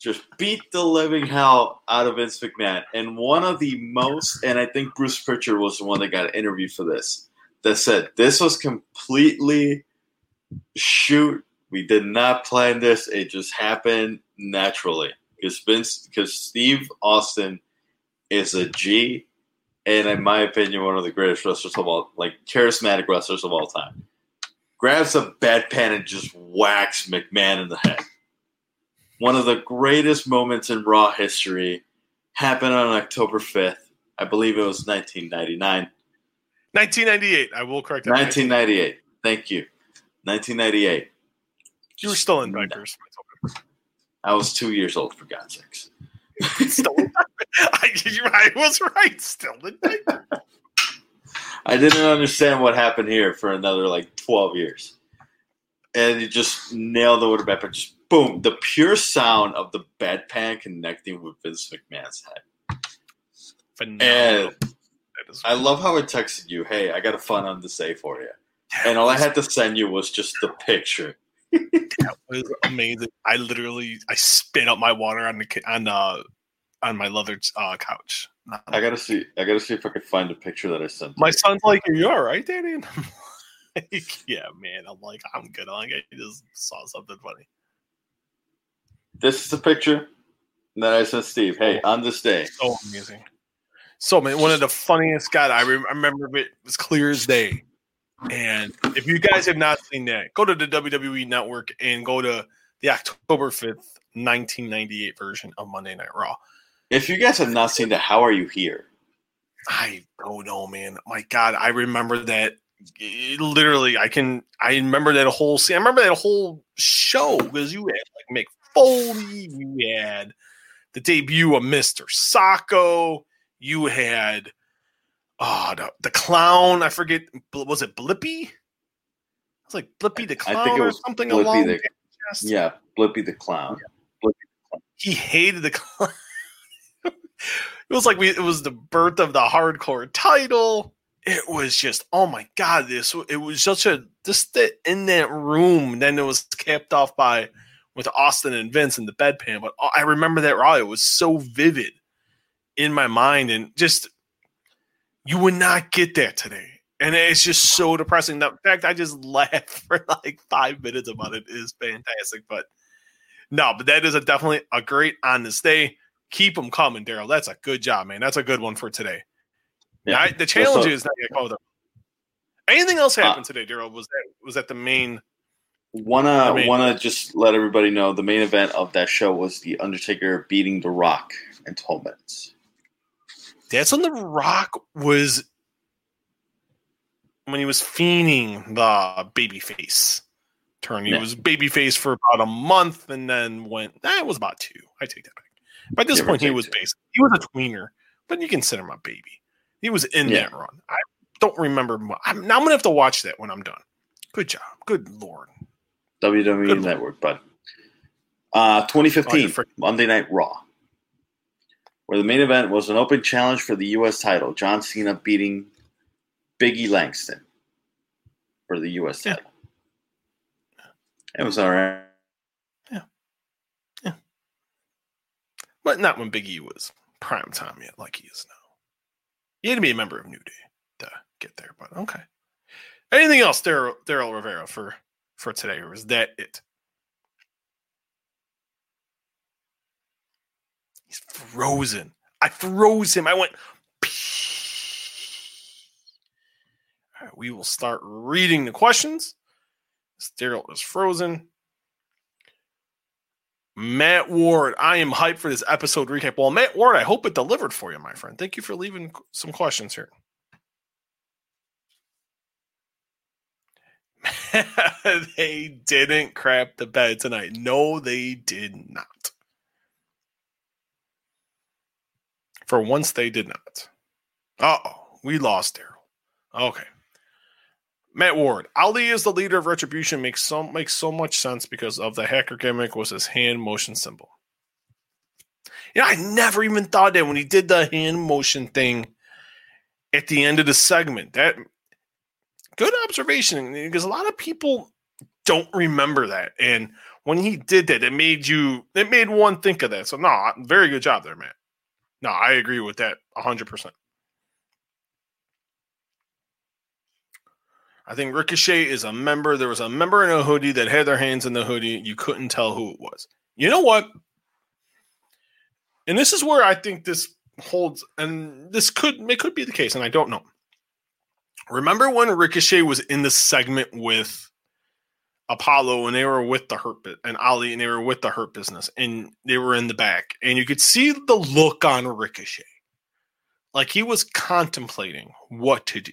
Just beat the living hell out of Vince McMahon. And one of the most, and I think Bruce Pritchard was the one that got interviewed for this, that said this was completely shoot. We did not plan this. It just happened naturally because Vince, because Steve Austin is a G, and in my opinion, one of the greatest wrestlers of all, like charismatic wrestlers of all time. Grabs a bedpan and just whacks McMahon in the head one of the greatest moments in Raw history happened on October 5th. I believe it was 1999. 1998. I will correct that. 1998. Thank you. 1998. You were still in diapers. I was two years old, for God's sakes. still in I, I was right. Still in diapers. I didn't understand what happened here for another like 12 years. And you just nailed the word but just boom, the pure sound of the bedpan connecting with Vince McMahon's head. Phenomenal. And I love how it texted you, "Hey, I got a fun on to say for you," and all I had to send you was just the picture. that was amazing. I literally I spit up my water on the on uh on my leather uh, couch. I gotta see. I gotta see if I can find a picture that I sent. My son's like, "Are you all right, Danny?" Like, yeah, man. I'm like, I'm good. I'm like, I just saw something funny. This is a picture that I sent Steve. Hey, oh, on this day. So amazing. So man, one of the funniest. God, I, I remember it was clear as day. And if you guys have not seen that, go to the WWE Network and go to the October fifth, nineteen ninety eight version of Monday Night Raw. If you guys have not seen that, how are you here? I don't know, man. My God, I remember that eh, literally, I can. I remember that whole scene. I remember that whole show because you had like Mick Foley, you had the debut of Mister Socko, you had oh the, the clown. I forget. Was it Blippi? It was like Blippi the clown I think it was or something Blippi along. the- Yeah, Blippy the clown. Blippy the clown. he hated the clown. it was like we it was the birth of the hardcore title. It was just oh my god, this it was such a just that in that room. Then it was capped off by with Austin and Vince in the bedpan. But I remember that raw. It was so vivid in my mind, and just you would not get that today. And it's just so depressing. The fact I just laughed for like five minutes about it is fantastic. But no, but that is a definitely a great on this day. Keep them coming, Daryl. That's a good job, man. That's a good one for today. Yeah, I- the challenge so- is not yet called. Anything else happened Uh, today, Daryl? Was that was that the main? Wanna The main wanna just let everybody know the main event of that show was the Undertaker beating The Rock in 12 minutes. That's when the Rock was when he was fiending the babyface turn. He Yeah. was babyface for about a month, and then went. Eh, that was about two. I take that back. By this point, he was two. basic. He was a tweener, but you consider him a baby. He was in Yeah. that run. I don't remember. I'm, now I'm gonna have to watch that when I'm done. Good job. Good lord. WWE Good. Network, but uh, 2015 Oh, Monday Night Raw, where the main event was an open challenge for the U.S. title. John Cena beating Biggie Langston for the U.S. Yeah. title. It was all right. Yeah. Yeah. But not when Big E was prime time yet, like he is now. He had to be a member of New Day to get there, but okay. Anything else, Daryl Daryl Rivera for for today, or is that it? He's frozen. I froze him. I went. We will start reading the questions. Daryl is frozen. Matt Ward, I am hyped for this episode recap. Well, Matt Ward, I hope it delivered for you, my friend. Thank you for leaving some questions here. they didn't crap the bed tonight. No, they did not. For once, they did not. Uh oh, we lost Daryl. Okay. Matt Ward, Ali is the leader of Retribution makes so makes so much sense because of the hacker gimmick was his hand motion symbol. You know, I never even thought that when he did the hand motion thing at the end of the segment. That good observation because a lot of people don't remember that. And when he did that, it made you it made one think of that. So no, very good job there, man. No, I agree with that hundred percent. I think Ricochet is a member. There was a member in a hoodie that had their hands in the hoodie. You couldn't tell who it was. You know what? And this is where I think this holds, and this could it could be the case, and I don't know. Remember when Ricochet was in the segment with Apollo and they were with the hurt and Ali and they were with the hurt business and they were in the back and you could see the look on Ricochet. Like he was contemplating what to do.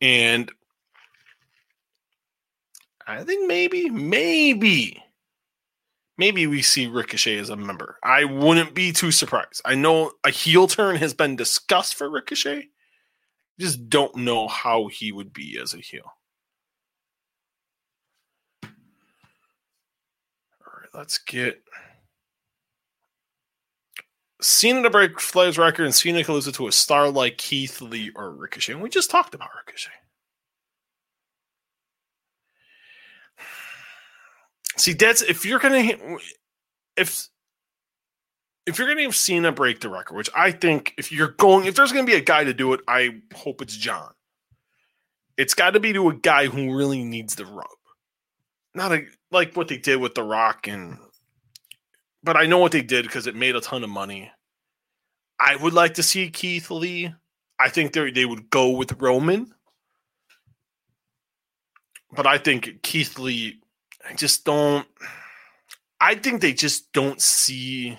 And I think maybe, maybe, maybe we see Ricochet as a member. I wouldn't be too surprised. I know a heel turn has been discussed for Ricochet. Just don't know how he would be as a heel. All right, let's get Cena to break Flair's record and Cena can lose it to a star like Keith Lee or Ricochet. And we just talked about Ricochet. See, that's if you're gonna if if you're gonna have Cena break the record, which I think if you're going if there's gonna be a guy to do it, I hope it's John. It's got to be to a guy who really needs the rub, not a, like what they did with The Rock and. But I know what they did because it made a ton of money. I would like to see Keith Lee. I think they they would go with Roman, but I think Keith Lee. I just don't. I think they just don't see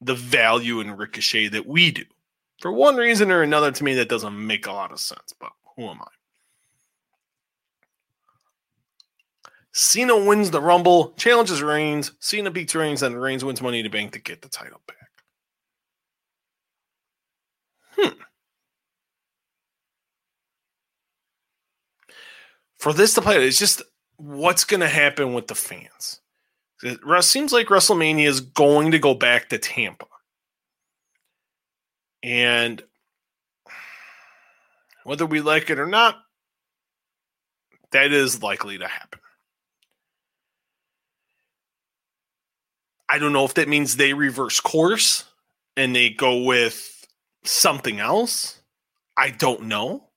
the value in Ricochet that we do. For one reason or another, to me, that doesn't make a lot of sense, but who am I? Cena wins the Rumble, challenges Reigns. Cena beats Reigns, and Reigns wins Money to Bank to get the title back. Hmm. For this to play, it's just what's going to happen with the fans. It seems like WrestleMania is going to go back to Tampa. And whether we like it or not, that is likely to happen. I don't know if that means they reverse course and they go with something else. I don't know.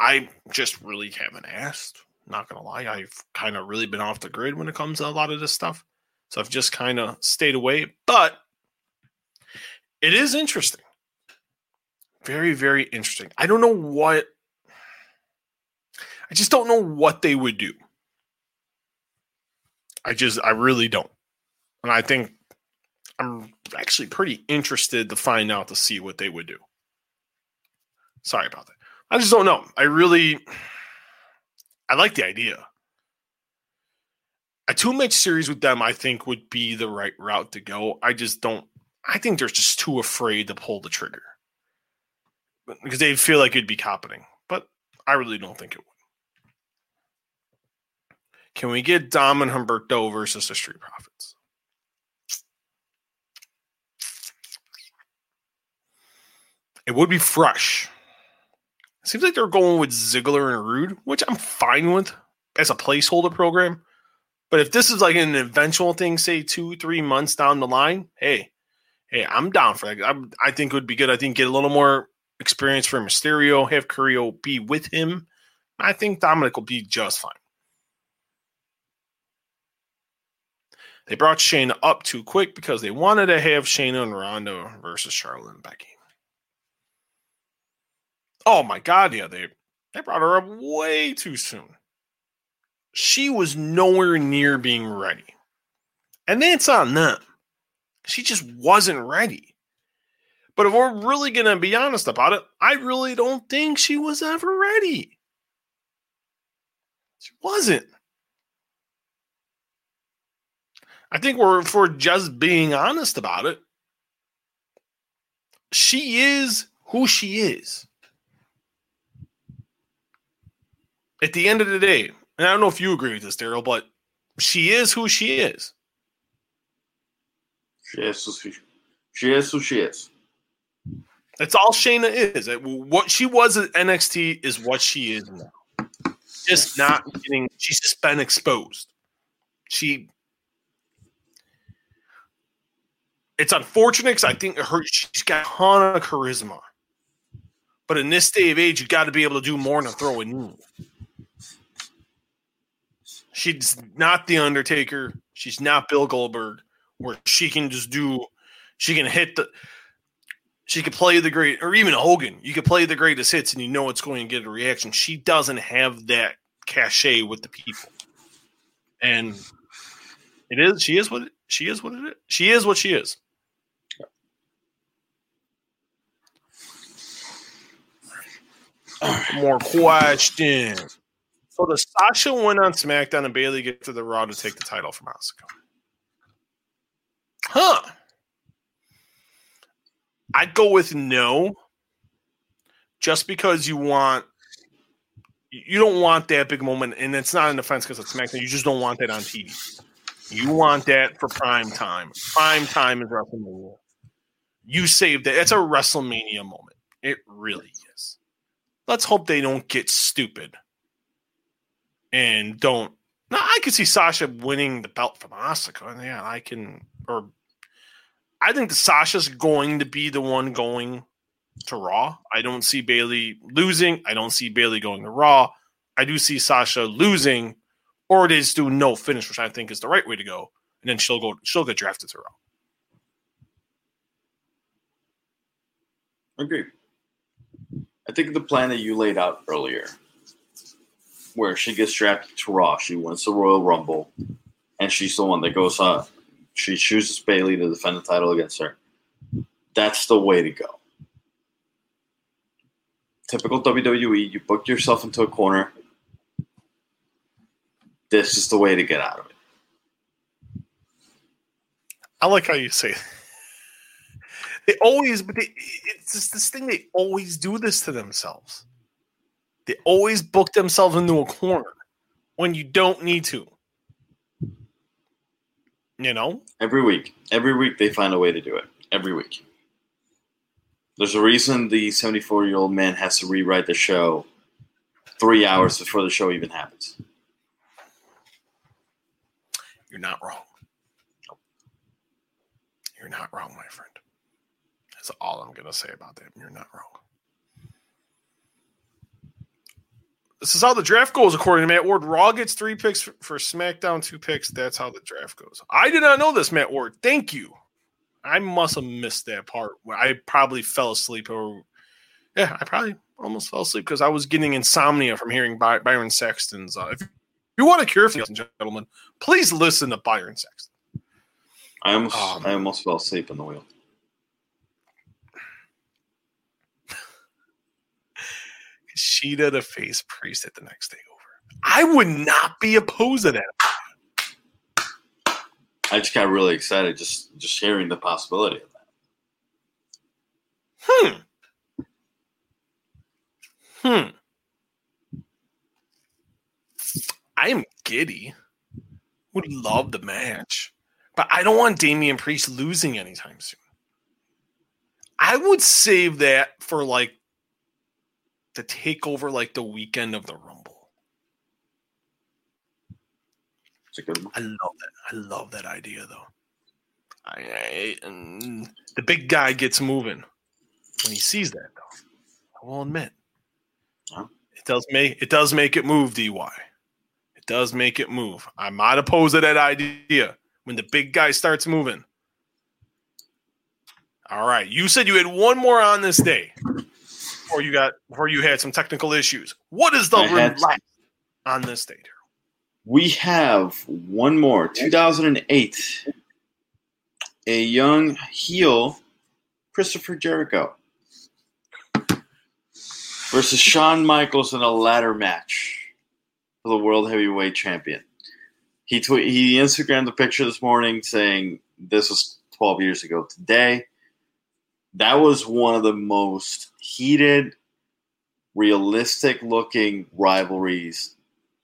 I just really haven't asked. Not gonna lie, I've kind of really been off the grid when it comes to a lot of this stuff. So I've just kind of stayed away. But it is interesting. Very, very interesting. I don't know what I just don't know what they would do. I just I really don't. And I think I'm actually pretty interested to find out to see what they would do. Sorry about that. I just don't know. I really I like the idea. A two match series with them, I think, would be the right route to go. I just don't. I think they're just too afraid to pull the trigger because they feel like it'd be happening. But I really don't think it would. Can we get Dom and Humberto versus the Street Profits? It would be fresh. Seems like they're going with Ziggler and Rude, which I'm fine with as a placeholder program. But if this is like an eventual thing, say two, three months down the line, hey, hey, I'm down for that. I'm, I think it would be good. I think get a little more experience for Mysterio, have Carrillo be with him. I think Dominic will be just fine. They brought Shayna up too quick because they wanted to have Shayna and Ronda versus Charlotte and Becky. Oh my god, yeah, they they brought her up way too soon. She was nowhere near being ready. And that's on them. She just wasn't ready. But if we're really going to be honest about it, I really don't think she was ever ready. She wasn't. I think we're for just being honest about it. She is who she is. At the end of the day, and I don't know if you agree with this, Daryl, but she is who she is. She is who she, she is. Who she is. That's all Shayna is. What she was at NXT is what she is now. Just not getting. She's just been exposed. She. It's unfortunate because I think her she's got a ton of charisma, but in this day of age, you got to be able to do more than throw a knee. She's not the Undertaker. She's not Bill Goldberg, where she can just do. She can hit the she could play the great, or even Hogan. You could play the greatest hits, and you know it's going to get a reaction. She doesn't have that cachet with the people, and it is. She is what she is. What it is. She is what she is. More questions. So the Sasha win on SmackDown and Bayley get to the Raw to take the title from Asuka. Huh. I'd go with no, just because you want you don't want that big moment, and it's not an offense because it's SmackDown. You just don't want that on TV. You want that for prime time. Prime time is WrestleMania. You saved it. It's a WrestleMania moment. It really is. Let's hope they don't get stupid and don't. Now I could see Sasha winning the belt from Asuka. And yeah, I can. Or I think the Sasha's going to be the one going to Raw. I don't see Bayley losing. I don't see Bayley going to Raw. I do see Sasha losing, or they just do no finish, which I think is the right way to go. And then she'll go. She'll get drafted to Raw. Agree. I think the plan that you laid out earlier, where she gets drafted to Raw, she wins the Royal Rumble, and she's the one that goes on she chooses Bayley to defend the title against her. That's the way to go. Typical WWE, you book yourself into a corner. this is the way to get out of it. I like how you say it. They always, but they, it's just this thing. They always do this to themselves. They always book themselves into a corner when you don't need to. You know, Every week. Every week they find a way to do it. Every week. There's a reason the 74 year old man has to rewrite the show three hours before the show even happens. you're not wrong. You're not wrong, my friend. That's all I'm gonna say about that. You're not wrong. This is how the draft goes, according to Matt Ward. Raw gets three picks for, for SmackDown, two picks. That's how the draft goes. I did not know this, Matt Ward. Thank you. I must have missed that part. I probably fell asleep, or yeah, I probably almost fell asleep because I was getting insomnia from hearing By- Byron Saxton's. Uh, if you want a cure, ladies and gentlemen, please listen to Byron Saxton. I almost Um, I almost fell asleep in the wheel. Sheeta to face Priest at the next takeover. I would not be opposed to that. I just got really excited just just hearing the possibility of that. Hmm. Hmm. I am giddy. Would love the match, but I don't want Damian Priest losing anytime soon. I would save that for like the takeover, like the weekend of the Rumble. It's a good one. I love that. I love that idea, though. I, I and the big guy gets moving when he sees that, though. I will admit, Huh? it does make it does make it move. Dy, it does make it move. I'm not opposed to that idea. When the big guy starts moving. All right, you said you had one more on this day, before you got before you had some technical issues. What is the last on this date? We have one more. 2008. A young heel, Christopher Jericho, versus Shawn Michaels in a ladder match for the World Heavyweight Champion. He tw- he Instagrammed the picture this morning saying this was 12 years ago today. That was one of the most heated, realistic looking rivalries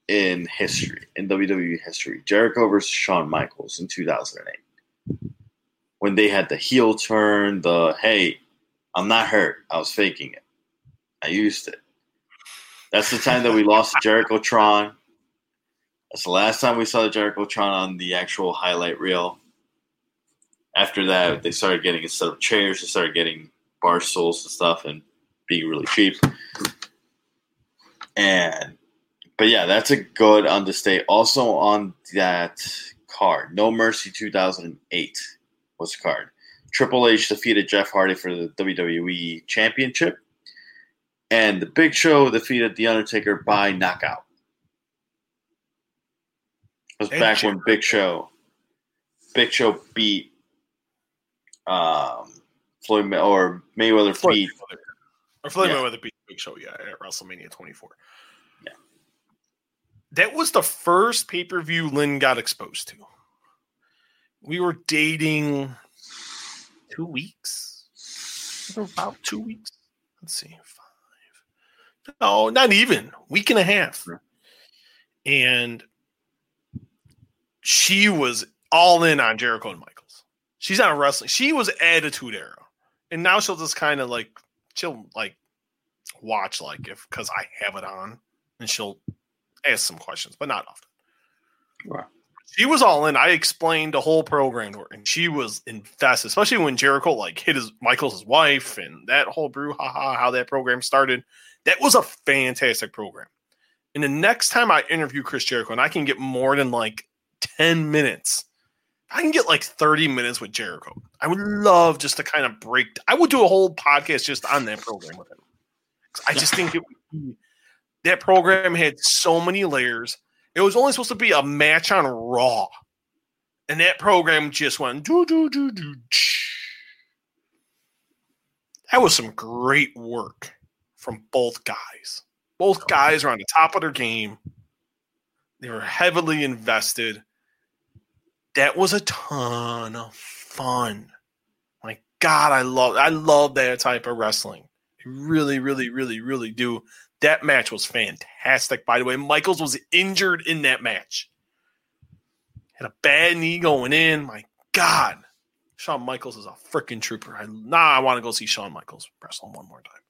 in history, in WWE history. Jericho versus Shawn Michaels in 2008. When they had the heel turn, the hey, I'm not hurt. I was faking it. I used it. That's the time that we lost Jericho Tron. That's the last time we saw Jericho Tron on the actual highlight reel. After that, they started getting instead of chairs, they started getting bar stools and stuff and being really cheap. And but yeah, that's a good understate. Also on that card, No Mercy 2008 was the card. Triple H defeated Jeff Hardy for the WWE Championship, and the Big Show defeated The Undertaker by knockout. It was back when Big Show, Big Show beat um, Floyd May- or Mayweather Floyd beat Mayweather. Or Floyd Yeah. Mayweather beat Big Show, yeah, at WrestleMania 24. Yeah. That was the first pay per view Lynn got exposed to. We were dating two weeks. About two weeks. Let's see. Five. No, not even. Week and a half. Yeah. And she was all in on Jericho and Michaels. She's not wrestling. She was attitude era. And now she'll just kind of like she'll like watch like if because I have it on and she'll ask some questions, but not often. Wow. She was all in. I explained the whole program to her, and she was invested, especially when Jericho like hit his Michael's his wife and that whole brouhaha, how that program started. That was a fantastic program. And the next time I interview Chris Jericho, and I can get more than like 10 minutes, I can get like 30 minutes with Jericho. I would love just to kind of break. I would do a whole podcast just on that program with him. I just think it be, that program had so many layers. It was only supposed to be a match on Raw, and that program just went do do do do. That was some great work from both guys. Both guys are on the top of their game. They were heavily invested. That was a ton of fun. My God, I love I love that type of wrestling. I really, really, really, really do. That match was fantastic, by the way. Michaels was injured in that match. Had a bad knee going in. My God. Shawn Michaels is a freaking trooper. I now I want to go see Shawn Michaels wrestle one more time.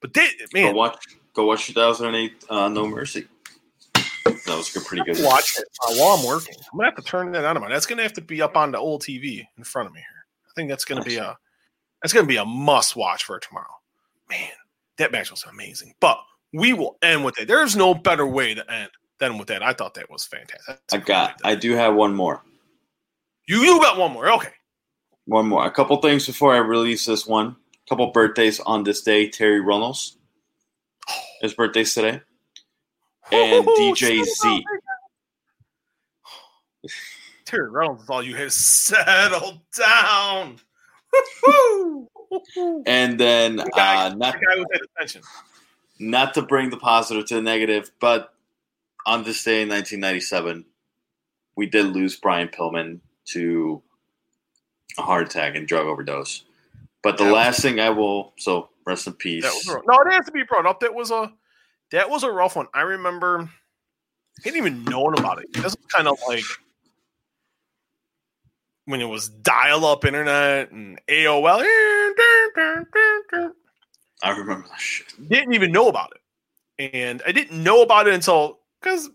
But they, man, Go watch. Go watch 2008 uh, No Mercy. That was good, pretty good. watch it uh, while I'm working. I'm gonna have to turn that on. Mine. That's gonna have to be up on the old TV in front of me here. I think that's gonna be a that's gonna be a must watch for tomorrow. Man, that match was amazing. But we will end with it. There's no better way to end than with that. I thought that was fantastic. I got. I do have one more. you you got one more. Okay. One more. A couple things before I release this one. A couple birthdays on this day. Terri Runnels. His birthday's today. And Woo-hoo, DJ Z. down. Terry Reynolds is all you had settled down. And then The guy- uh, The not guy attention. not to bring the positive to the negative, but on this day in 1997, we did lose Brian Pillman to a heart attack and drug overdose. But the That was- last thing I will, so rest in peace. That was no, it has to be brought up. That was a that was a rough one. I remember I didn't even know about it. This was kind of like when it was dial-up internet and AOL. I remember that shit. Didn't even know about it, and I didn't know about it until because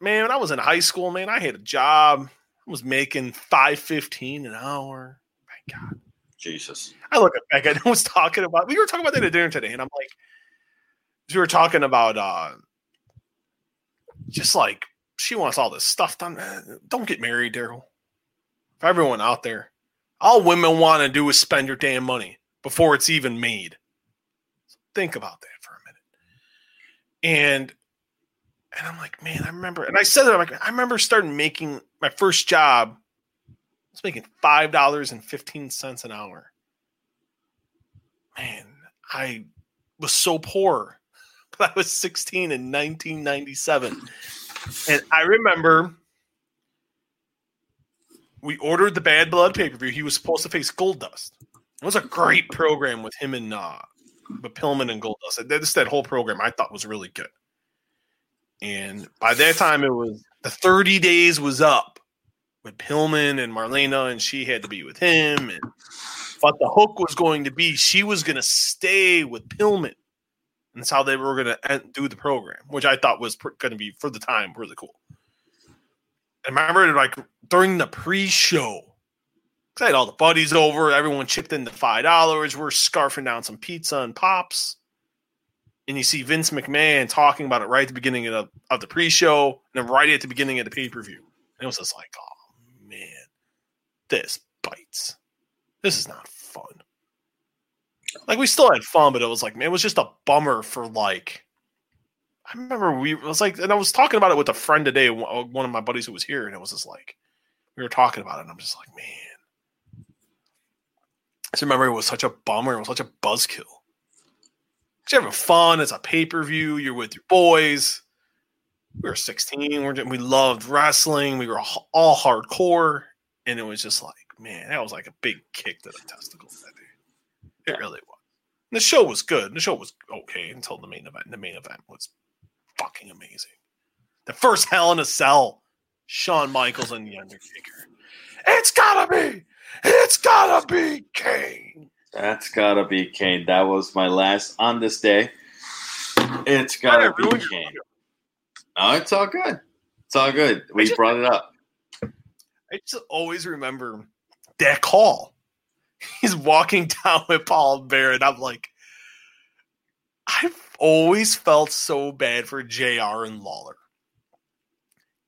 man, when I was in high school, man, I had a job. I was making five fifteen an hour. My God. Jesus. I look at back and I was talking about we were talking about that at dinner today, and I'm like, we were talking about uh just like she wants all this stuff done. Don't get married, Daryl. For everyone out there, all women want to do is spend your damn money before it's even made. Think about that for a minute. And and I'm like, man, I remember, and I said it, I'm like, I remember starting making my first job. I was making five dollars and fifteen cents an hour man, I was so poor. But I was 16 in 1997. And I remember we ordered the Bad Blood pay per view. He was supposed to face Goldust. It was a great program with him and uh, with Pillman and Goldust. That, just that whole program I thought was really good. And by that time, it was the 30 days was up with Pillman and Marlena, and she had to be with him. And but the hook was going to be she was going to stay with Pillman. And that's how they were going to do the program, which I thought was going to be for the time really cool. And I remember like during the pre-show, I had all the buddies over, everyone chipped in the five dollars. We're scarfing down some pizza and pops, and you see Vince McMahon talking about it right at the beginning of the, of the pre-show, and then right at the beginning of the pay-per-view. And it was just like, oh man, this bites this is not fun. Like we still had fun, but it was like, man, it was just a bummer for like. I remember we was like, and I was talking about it with a friend today, one uh, one of my buddies who was here, and it was just like, we were talking about it, and I'm just like, man. I just remember it was such a bummer. It was such a buzzkill. You're having fun. It's a pay per view. You're with your boys. We were 16. We're, we loved wrestling. We were all- all hardcore, and it was just like, man, that was like a big kick to the testicles that day. It really was. And the show was good. The show was okay until the main event. The main event was fucking amazing. The first Hell in a Cell, Shawn Michaels and The Undertaker. It's gotta be. It's gotta be Kane. That's gotta be Kane. That was my last on this day. It's gotta be Kane. video. Oh, it's all good. It's all good. We just- brought it up. I just always remember that call. He's walking down with Paul Bearer, and I'm like, I've always felt so bad for JR and Lawler.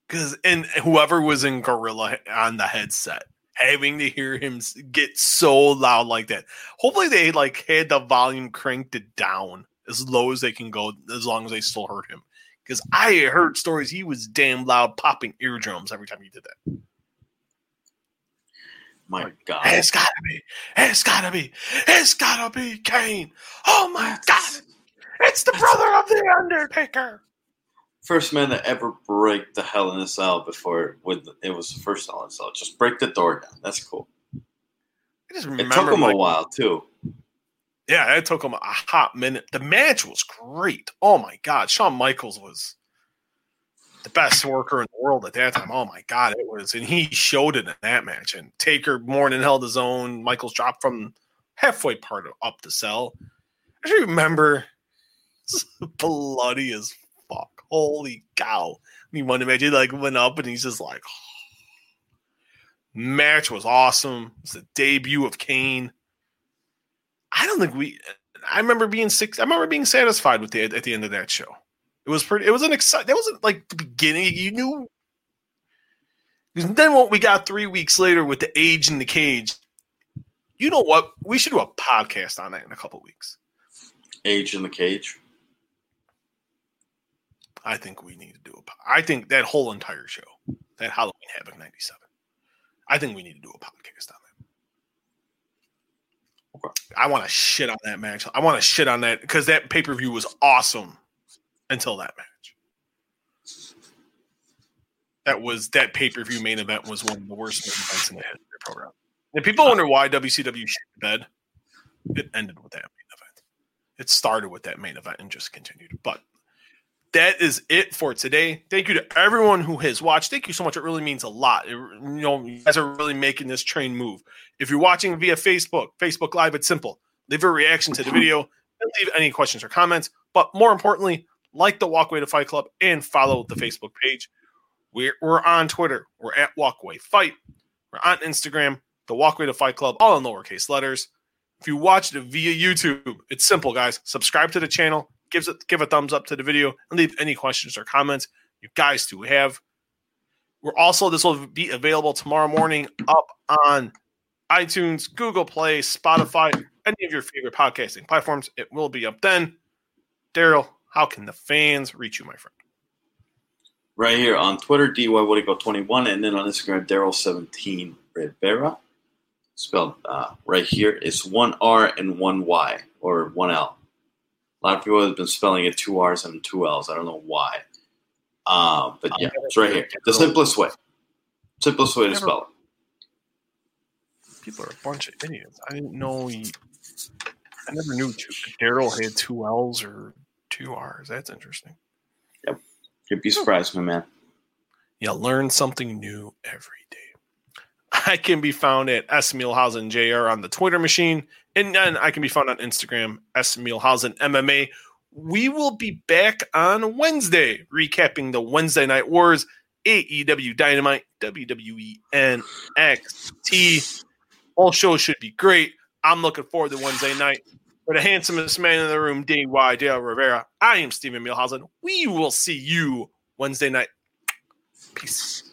Because, and whoever was in Gorilla on the headset, having to hear him get so loud like that. Hopefully, they like had the volume cranked it down as low as they can go, as long as they still heard him. Because I heard stories he was damn loud, popping eardrums every time he did that. My God. It's gotta be. It's gotta be. It's gotta be Kane. Oh my God! It's the brother of the Undertaker. first man to ever break the Hell in a Cell before with it was the first Hell in a Cell. Just break the door down. That's cool. I just remember It took him like, a while too. Yeah, it took him a hot minute. The match was great. Oh my god, Shawn Michaels was the best worker in the world at that time. Oh my god, it was, and he showed it in that match. And Taker more than held his own. Michaels dropped from halfway part of, up the cell. I remember bloody as fuck. Holy cow! He won the match. He like went up and he's just like, match was awesome. It's the debut of Kane. I don't think we. I remember being six. I remember being satisfied with the at the end of that show. It was pretty. It was an exciting. That wasn't like the beginning. You knew. Then what we got three weeks later with the age in the cage. You know what? We should do a podcast on that in a couple weeks. Age in the cage. I think we need to do a. I think that whole entire show, that Halloween Havoc '97. I think we need to do a podcast on that. Okay. I want to shit on that match. I want to shit on that because that pay per view was awesome until that match. That was that pay per view main event was one of the worst main events in the history of the program. And people uh, wonder why WCW shit the bed. It ended with that main event. It started with that main event and just continued. But that is it for today. Thank you to everyone who has watched. Thank you so much. It really means a lot. It- you know, you guys are really making this train move. If you're watching via Facebook, Facebook Live, it's simple. Leave a reaction to the video and leave any questions or comments. But more importantly, like the Walkway to Fight Club and follow the Facebook page. We're, we're on Twitter. We're at Walkway Fight. We're on Instagram, the Walkway to Fight Club, all in lowercase letters. If you watched it via YouTube, it's simple, guys. Subscribe to the channel, gives it give a thumbs up to the video, and leave any questions or comments you guys do have. We're also this will be available tomorrow morning up on iTunes, Google Play, Spotify, any of your favorite podcasting platforms. It will be up then. Daryl, how can the fans reach you, my friend? Right here on Twitter, DYWoodigo21, and then on Instagram, Daryl17 Rivera. Spelled uh, right here. It's one R and one Y, or one L. A lot of people have been spelling it two R's and two L's. I don't know why. Um, but yeah, it's right here. The simplest way. Simplest way to spell it. People are a bunch of idiots. I didn't know. He, I never knew Daryl had two L's or two R's. That's interesting. Yep. You'd be surprised, my man. You learn something new every day. I can be found at S. Muehlhausen JR on the Twitter machine, and then I can be found on Instagram, S. Muehlhausen MMA. We will be back on Wednesday, recapping the Wednesday Night Wars, AEW Dynamite, WWE NXT. All shows should be great. I'm looking forward to Wednesday night. For the handsomest man in the room, D.Y. Dale Rivera. I am Steven Muehlhausen. We will see you Wednesday night. Peace.